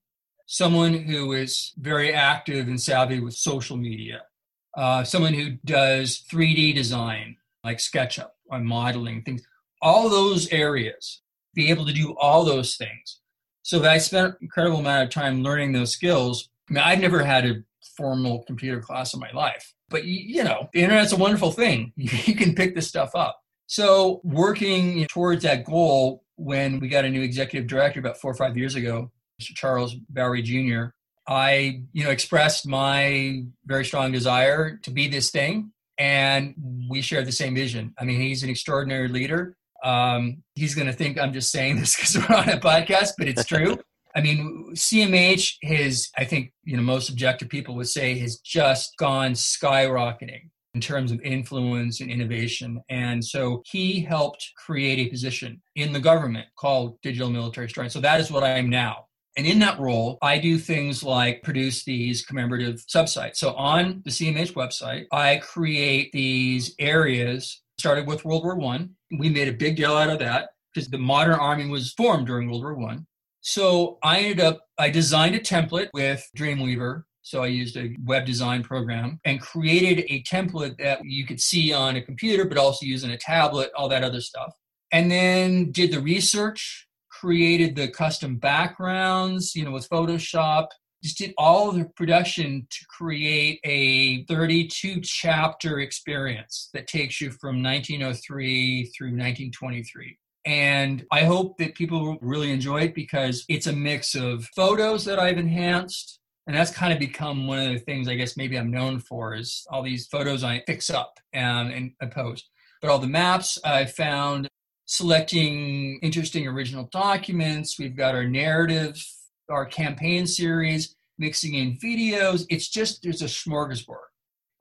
someone who is very active and savvy with social media, uh, someone who does 3D design like SketchUp or modeling things all those areas, be able to do all those things. So I spent an incredible amount of time learning those skills. I mean, I've never had a formal computer class in my life. But you know, the internet's a wonderful thing. You can pick this stuff up. So working towards that goal, when we got a new executive director about four or five years ago, Mr. Charles Bowery Jr., I, you know, expressed my very strong desire to be this thing, and we share the same vision. I mean, he's an extraordinary leader. Um, he's going to think I'm just saying this because we're on a podcast, but it's true. I mean, CMH has, I think, you know, most objective people would say, has just gone skyrocketing in terms of influence and innovation. And so he helped create a position in the government called digital military historian. So that is what I am now. And in that role, I do things like produce these commemorative subsites. So on the CMH website, I create these areas, started with World War One. We made a big deal out of that because the modern army was formed during World War One. So I ended up, I designed a template with Dreamweaver so I used a web design program and created a template that you could see on a computer, but also using a tablet, all that other stuff. And then did the research, created the custom backgrounds, you know, with Photoshop, just did all the production to create a 32 chapter experience that takes you from 1903 through 1923. And I hope that people really enjoy it because it's a mix of photos that I've enhanced, and that's kind of become one of the things I guess maybe I'm known for is all these photos I fix up and, and I post. But all the maps I found, selecting interesting original documents. We've got our narrative, our campaign series, mixing in videos. It's just there's a smorgasbord.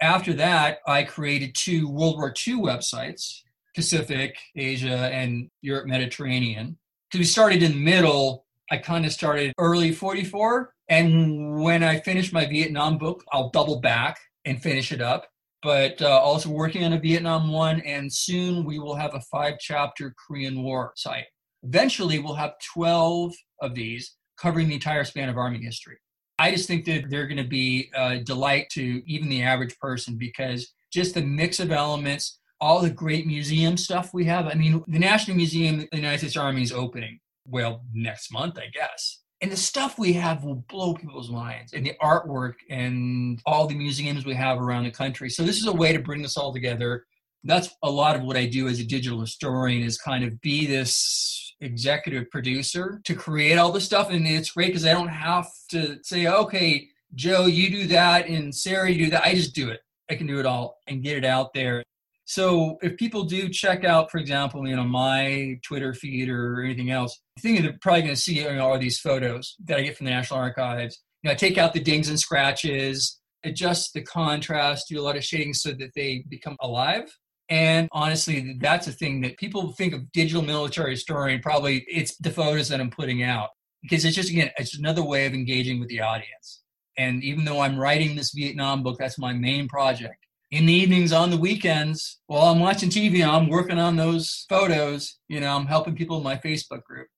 After that, I created two World War II websites, Pacific, Asia, and Europe Mediterranean. Because we started in the middle, I kind of started early 44 and when I finish my Vietnam book, I'll double back and finish it up. But uh, also working on a Vietnam one, and soon we will have a five chapter Korean War site. Eventually, we'll have 12 of these covering the entire span of Army history. I just think that they're going to be a delight to even the average person because just the mix of elements, all the great museum stuff we have. I mean, the National Museum of the United States Army is opening, well, next month, I guess. And the stuff we have will blow people's minds and the artwork and all the museums we have around the country. So this is a way to bring this all together. That's a lot of what i do as a digital historian is kind of be this executive producer to create all this stuff. And it's great because i don't have to say okay joe you do that and sarah you do that. I just do it. I can do it all and get it out there so if people do check out, for example, you know, my Twitter feed or anything else, I think they're probably going to see you know, all these photos that I get from the National Archives. You know, I take out the dings and scratches, adjust the contrast, do a lot of shading so that they become alive. And honestly, that's a thing that people think of digital military historian. Probably it's the photos that I'm putting out because it's just again, it's another way of engaging with the audience. And even though I'm writing this Vietnam book, that's my main project in the evenings on the weekends while I'm watching TV, I'm working on those photos. You know, I'm helping people in my Facebook group.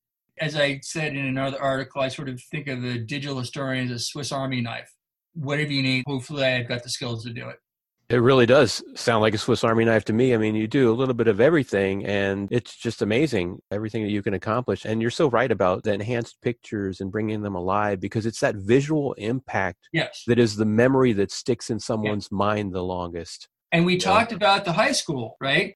As I said in another article, I sort of think of the digital historian as a Swiss Army knife. Whatever you need, hopefully I've got the skills to do it. It really does sound like a Swiss Army knife to me. I mean, you do a little bit of everything, and it's just amazing everything that you can accomplish. And you're so right about the enhanced pictures and bringing them alive because it's that visual impact yes. that is the memory that sticks in someone's mind the longest. And we yeah. talked about the high school, right?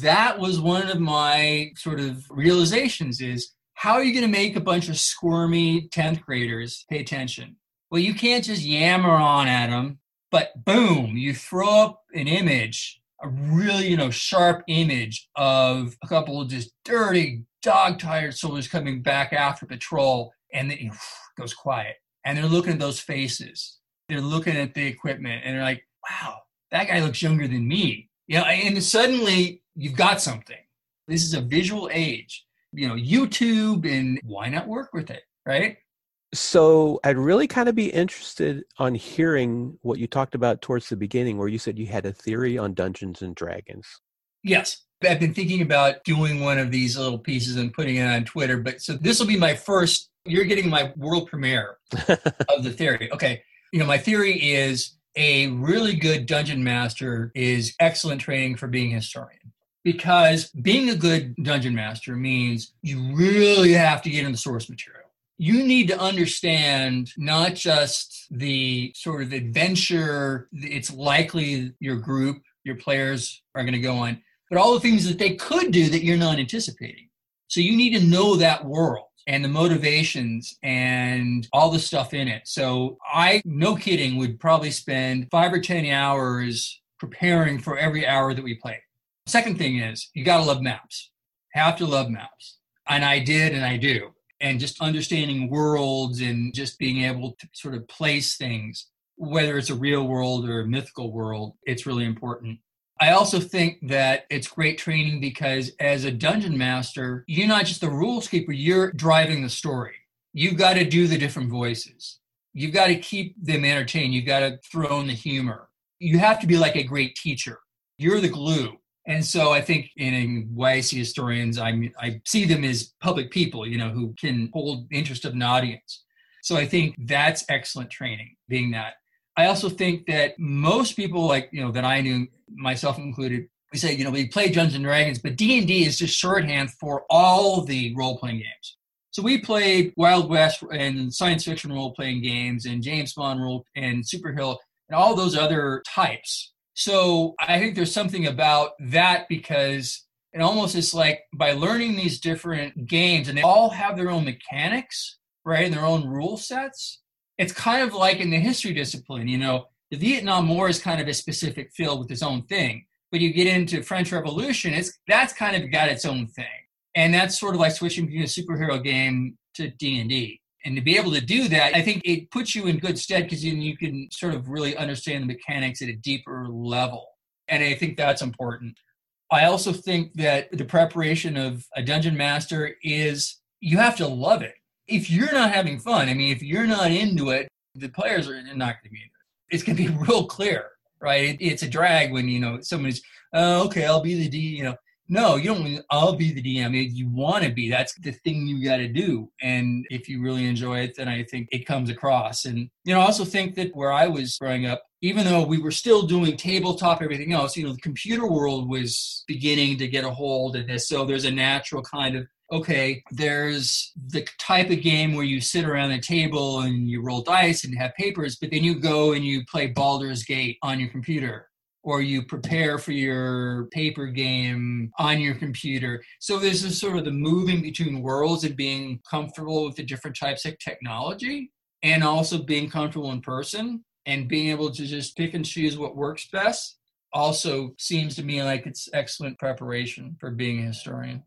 That was one of my sort of realizations is how are you going to make a bunch of squirmy 10th graders pay attention? Well, you can't just yammer on at them but boom, you throw up an image, a really, you know, sharp image of a couple of just dirty, dog tired soldiers coming back after patrol, and it goes quiet. And they're looking at those faces. They're looking at the equipment, and they're like, wow, that guy looks younger than me. You know, and suddenly you've got something. This is a visual age. You know, YouTube, and why not work with it, right? So I'd really kind of be interested on hearing what you talked about towards the beginning, where you said you had a theory on Dungeons and Dragons. Yes. I've been thinking about doing one of these little pieces and putting it on Twitter, but so this will be my first. You're getting my world premiere of the theory. Okay. You know, my theory is a really good dungeon master is excellent training for being a historian because being a good dungeon master means you really have to get in the source material you need to understand not just the sort of adventure it's likely your group, your players are going to go on, but all the things that they could do that you're not anticipating. So you need to know that world and the motivations and all the stuff in it. So I, no kidding, would probably spend five or 10 hours preparing for every hour that we play. Second thing is you got to love maps. Have to love maps. And I did and I do. And just understanding worlds and just being able to sort of place things, whether it's a real world or a mythical world, it's really important. I also think that it's great training because as a dungeon master, you're not just the rules keeper, you're driving the story. You've got to do the different voices. You've got to keep them entertained. You've got to throw in the humor. You have to be like a great teacher. You're the glue. And so I think in why I see historians, I I see them as public people, you know, who can hold interest of an audience. So I think that's excellent training, being that. I also think that most people, like you know, that I knew, myself included, we say, you know, we play Dungeons and Dragons, but D and D is just shorthand for all the role playing games. So we played Wild West and science fiction role playing games, and James Bond role and Superhero, and all those other types. So I think there's something about that because it almost is like by learning these different games, and they all have their own mechanics, right, and their own rule sets it's kind of like in the history discipline, you know, the Vietnam War is kind of a specific field with its own thing. But you get into French Revolution, it's that's kind of got its own thing. And that's sort of like switching between a superhero game to D&D. And to be able to do that, I think it puts you in good stead because you can sort of really understand the mechanics at a deeper level. And I think that's important. I also think that the preparation of a dungeon master is you have to love it if you're not having fun, I mean, if you're not into it, the players are not going to be into it. It's going to be real clear, right? It's a drag when, you know, somebody's, oh, okay, I'll be the D, you know. No, you don't. I'll be the DM. You want to be. That's the thing you got to do. And if you really enjoy it, then I think it comes across. And you know, I also think that where I was growing up, even though we were still doing tabletop, everything else, you know, the computer world was beginning to get a hold of this. So there's a natural kind of okay, there's the type of game where you sit around the table and you roll dice and have papers, but then you go and you play Baldur's Gate on your computer or you prepare for your paper game on your computer. So there's this sort of the moving between worlds and being comfortable with the different types of technology and also being comfortable in person and being able to just pick and choose what works best also seems to me like it's excellent preparation for being a historian.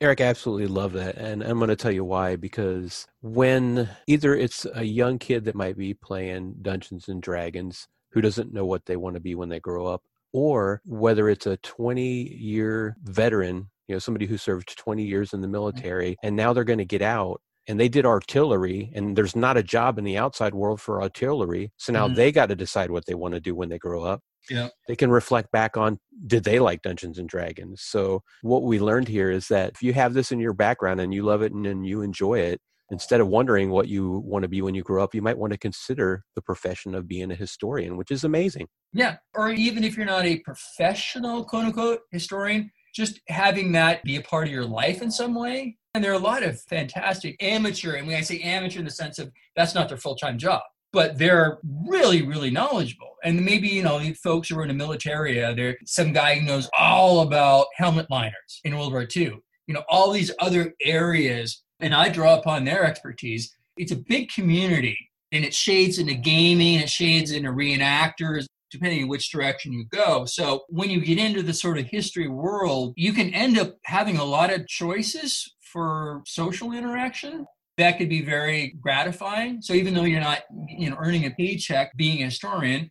Erik, I absolutely love that. And I'm going to tell you why. Because when either it's a young kid that might be playing Dungeons and Dragons who doesn't know what they want to be when they grow up, or whether it's a 20 year veteran, you know, somebody who served 20 years in the military and now they're going to get out and they did artillery and there's not a job in the outside world for artillery. So now mm-hmm. they got to decide what they want to do when they grow up yeah. they can reflect back on did they like dungeons and dragons so what we learned here is that if you have this in your background and you love it and, and you enjoy it instead of wondering what you want to be when you grow up you might want to consider the profession of being a historian which is amazing yeah or even if you're not a professional quote unquote historian just having that be a part of your life in some way and there are a lot of fantastic amateur and when i say amateur in the sense of that's not their full-time job but they're really, really knowledgeable. And maybe, you know, folks who are in the military, uh, there's some guy who knows all about helmet liners in World War II, you know, all these other areas. And I draw upon their expertise. It's a big community and it shades into gaming, it shades into reenactors, depending on which direction you go. So when you get into the sort of history world, you can end up having a lot of choices for social interaction that could be very gratifying. So even though you're not, you know, earning a paycheck being a historian,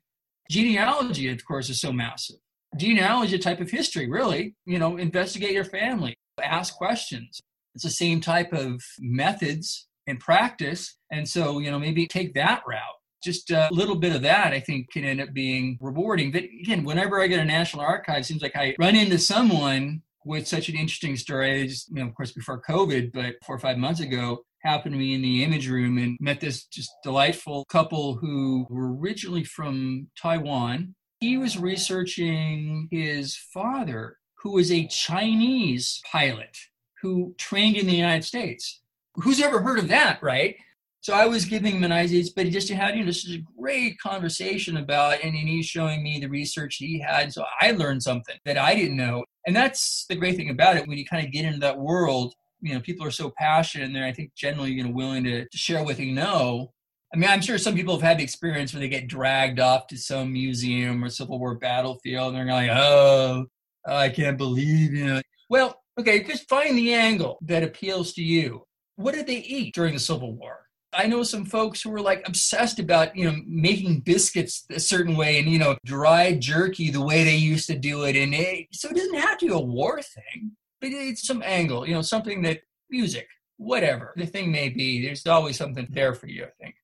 genealogy, of course, is so massive. Genealogy, type of history, really. You know, investigate your family, ask questions. It's the same type of methods and practice. And so, you know, maybe take that route. Just a little bit of that, I think, can end up being rewarding. But again, whenever I get a National Archive, it seems like I run into someone with such an interesting story. Just, you know, of course, before COVID, but four or five months ago, happened to me in the image room and met this just delightful couple who were originally from Taiwan. He was researching his father, who was a Chinese pilot who trained in the United States. who's ever heard of that, right? So I was giving him an idea, but he just had, you know, this is a great conversation about, and, and he's showing me the research he had. So I learned something that I didn't know. And that's the great thing about it. When you kind of get into that world, you know, people are so passionate and they're, I think, generally, you know, willing to, to share what they know. I mean, I'm sure some people have had the experience where they get dragged off to some museum or Civil War battlefield and they're like, oh, I can't believe, you know. Well, okay, just find the angle that appeals to you. What did they eat during the Civil War? I know some folks who were like obsessed about, you know, making biscuits a certain way and, you know, dry jerky the way they used to do it. And it, so it doesn't have to be a war thing, but it's some angle, you know, something that music, whatever the thing may be, there's always something there for you, I think.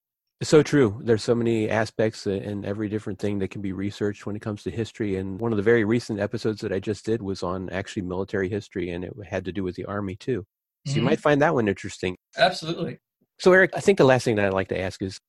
So true. There's so many aspects in every different thing that can be researched when it comes to history. And one of the very recent episodes that I just did was on actually military history, and it had to do with the Army too. So mm-hmm. you might find that one interesting. Absolutely. So, Erik, I think the last thing that I'd like to ask is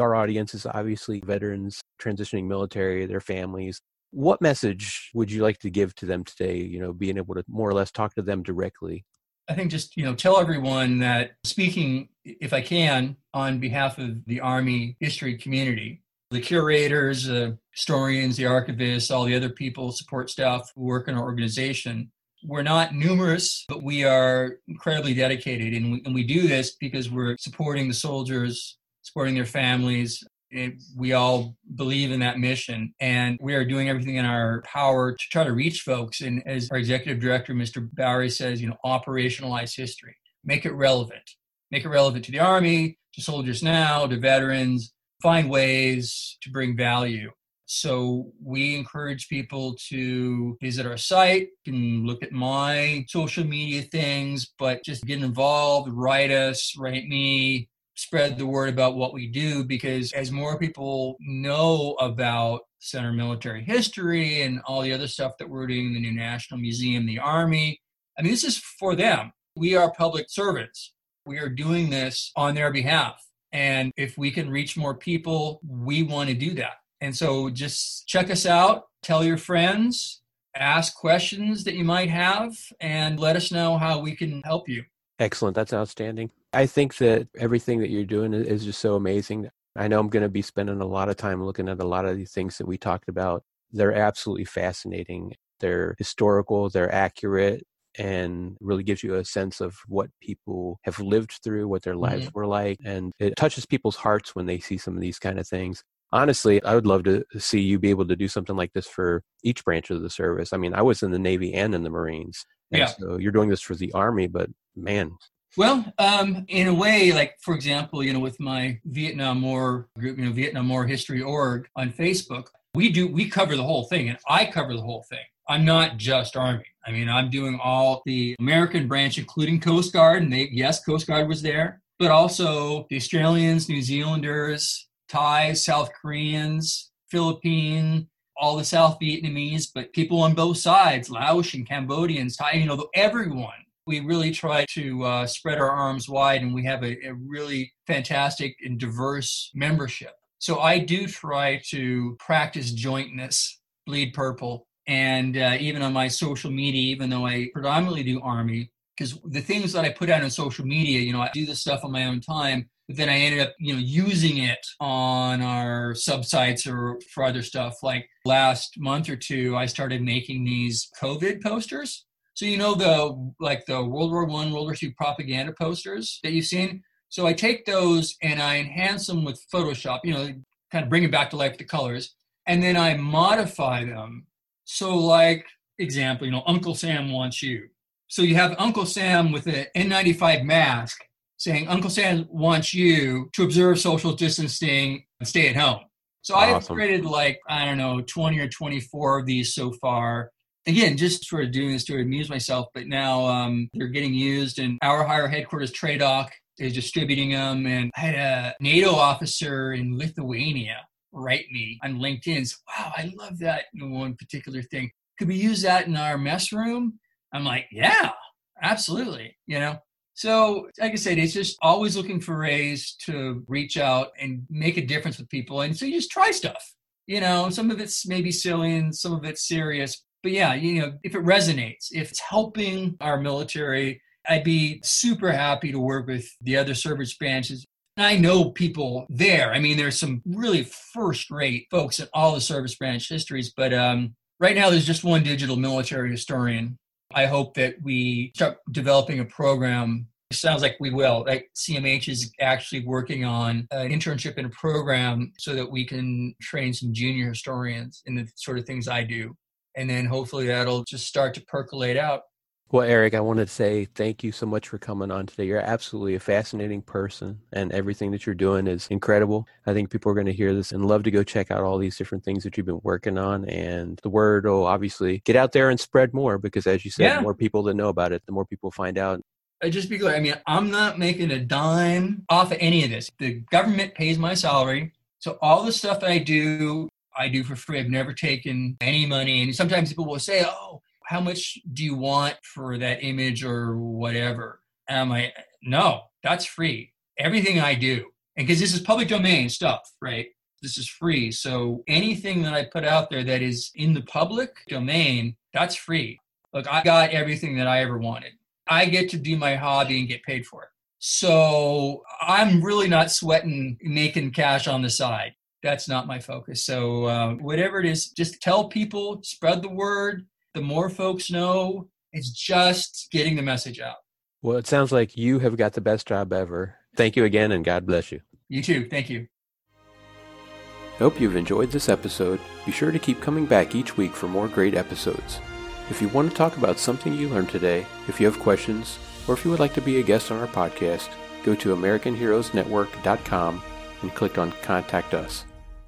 our audience is obviously veterans transitioning military, their families. What message would you like to give to them today? You know, being able to more or less talk to them directly. I think just, you know, tell everyone that speaking, if I can, on behalf of the Army history community, the curators, uh, historians, the archivists, all the other people, support staff who work in our organization, we're not numerous, but we are incredibly dedicated. And we, and we do this because we're supporting the soldiers, supporting their families. And we all believe in that mission. And we are doing everything in our power to try to reach folks. And as our executive director, Mr. Bowery, says, you know, operationalize history, make it relevant, make it relevant to the Army, to soldiers now, to veterans, find ways to bring value. So we encourage people to visit our site, and look at my social media things, but just get involved, write us, write me, spread the word about what we do because as more people know about center military history and all the other stuff that we're doing the new national museum the army i mean this is for them we are public servants we are doing this on their behalf and if we can reach more people we want to do that and so just check us out, tell your friends, ask questions that you might have, and let us know how we can help you. Excellent. That's outstanding. I think that everything that you're doing is just so amazing. I know I'm going to be spending a lot of time looking at a lot of these things that we talked about. They're absolutely fascinating. They're historical, they're accurate, and really gives you a sense of what people have lived through, what their lives mm-hmm. were like. And it touches people's hearts when they see some of these kind of things honestly, I would love to see you be able to do something like this for each branch of the service. I mean, I was in the Navy and in the Marines. And yeah. So you're doing this for the Army, but man. Well, um, in a way, like for example, you know, with my Vietnam War group, you know, Vietnam War History Org on Facebook, we do we cover the whole thing, and I cover the whole thing. I'm not just Army. I mean, I'm doing all the American branch, including Coast Guard, and they yes, Coast Guard was there, but also the Australians, New Zealanders, Thai, South Koreans, Philippine, all the South Vietnamese, but people on both sides, Laotian, Cambodians, Thai, you know, everyone. We really try to uh, spread our arms wide, and we have a, a really fantastic and diverse membership. So I do try to practice jointness, bleed purple, and uh, even on my social media, even though I predominantly do Army, because the things that I put out on social media, you know, I do this stuff on my own time but then I ended up, you know, using it on our subsites or for other stuff. Like last month or two, I started making these COVID posters. So you know the like the World War One, World War Two propaganda posters that you've seen. So I take those and I enhance them with Photoshop. You know, kind of bring it back to life, the colors, and then I modify them. So like example, you know, Uncle Sam wants you. So you have Uncle Sam with an N95 mask saying Uncle Sam wants you to observe social distancing and stay at home. So awesome. I've created like, I don't know, 20 or 24 of these so far. Again, just sort of doing this to amuse myself, but now um, they're getting used and our higher headquarters, TRADOC, is distributing them. And I had a NATO officer in Lithuania write me on LinkedIn. So, wow, I love that one particular thing. Could we use that in our mess room? I'm like, yeah, absolutely. You know, so, like I said, it's just always looking for ways to reach out and make a difference with people. And so you just try stuff. You know, some of it's maybe silly and some of it's serious. But yeah, you know, if it resonates, if it's helping our military I'd be super happy to work with the other service branches. I know people there. I mean, there's some really first rate folks in all the service branch histories, but um, right now there's just one digital military historian. I hope that we start developing a program. It sounds like we will. Like CMH is actually working on an internship and a program so that we can train some junior historians in the sort of things I do. And then hopefully that'll just start to percolate out. Well, Erik, I wanted to say thank you so much for coming on today. You're absolutely a fascinating person, and everything that you're doing is incredible. I think people are going to hear this and love to go check out all these different things that you've been working on. And the word will obviously get out there and spread more because, as you said, yeah. the more people that know about it, the more people find out. I just be clear. I mean, I'm not making a dime off of any of this. The government pays my salary. So all the stuff that I do, I do for free. I've never taken any money. And sometimes people will say, oh, how much do you want for that image or whatever? And I'm like, no, that's free. Everything I do. And because this is public domain stuff, right? This is free. So anything that I put out there that is in the public domain, that's free. Look, I got everything that I ever wanted. I get to do my hobby and get paid for it. So I'm really not sweating making cash on the side. That's not my focus. So uh, whatever it is, just tell people, spread the word, the more folks know, it's just getting the message out. Well, it sounds like you have got the best job ever. Thank you again, and God bless you. You too. Thank you. Hope you've enjoyed this episode. Be sure to keep coming back each week for more great episodes. If you want to talk about something you learned today, if you have questions, or if you would like to be a guest on our podcast, go to AmericanHeroesNetwork.com and click on Contact Us.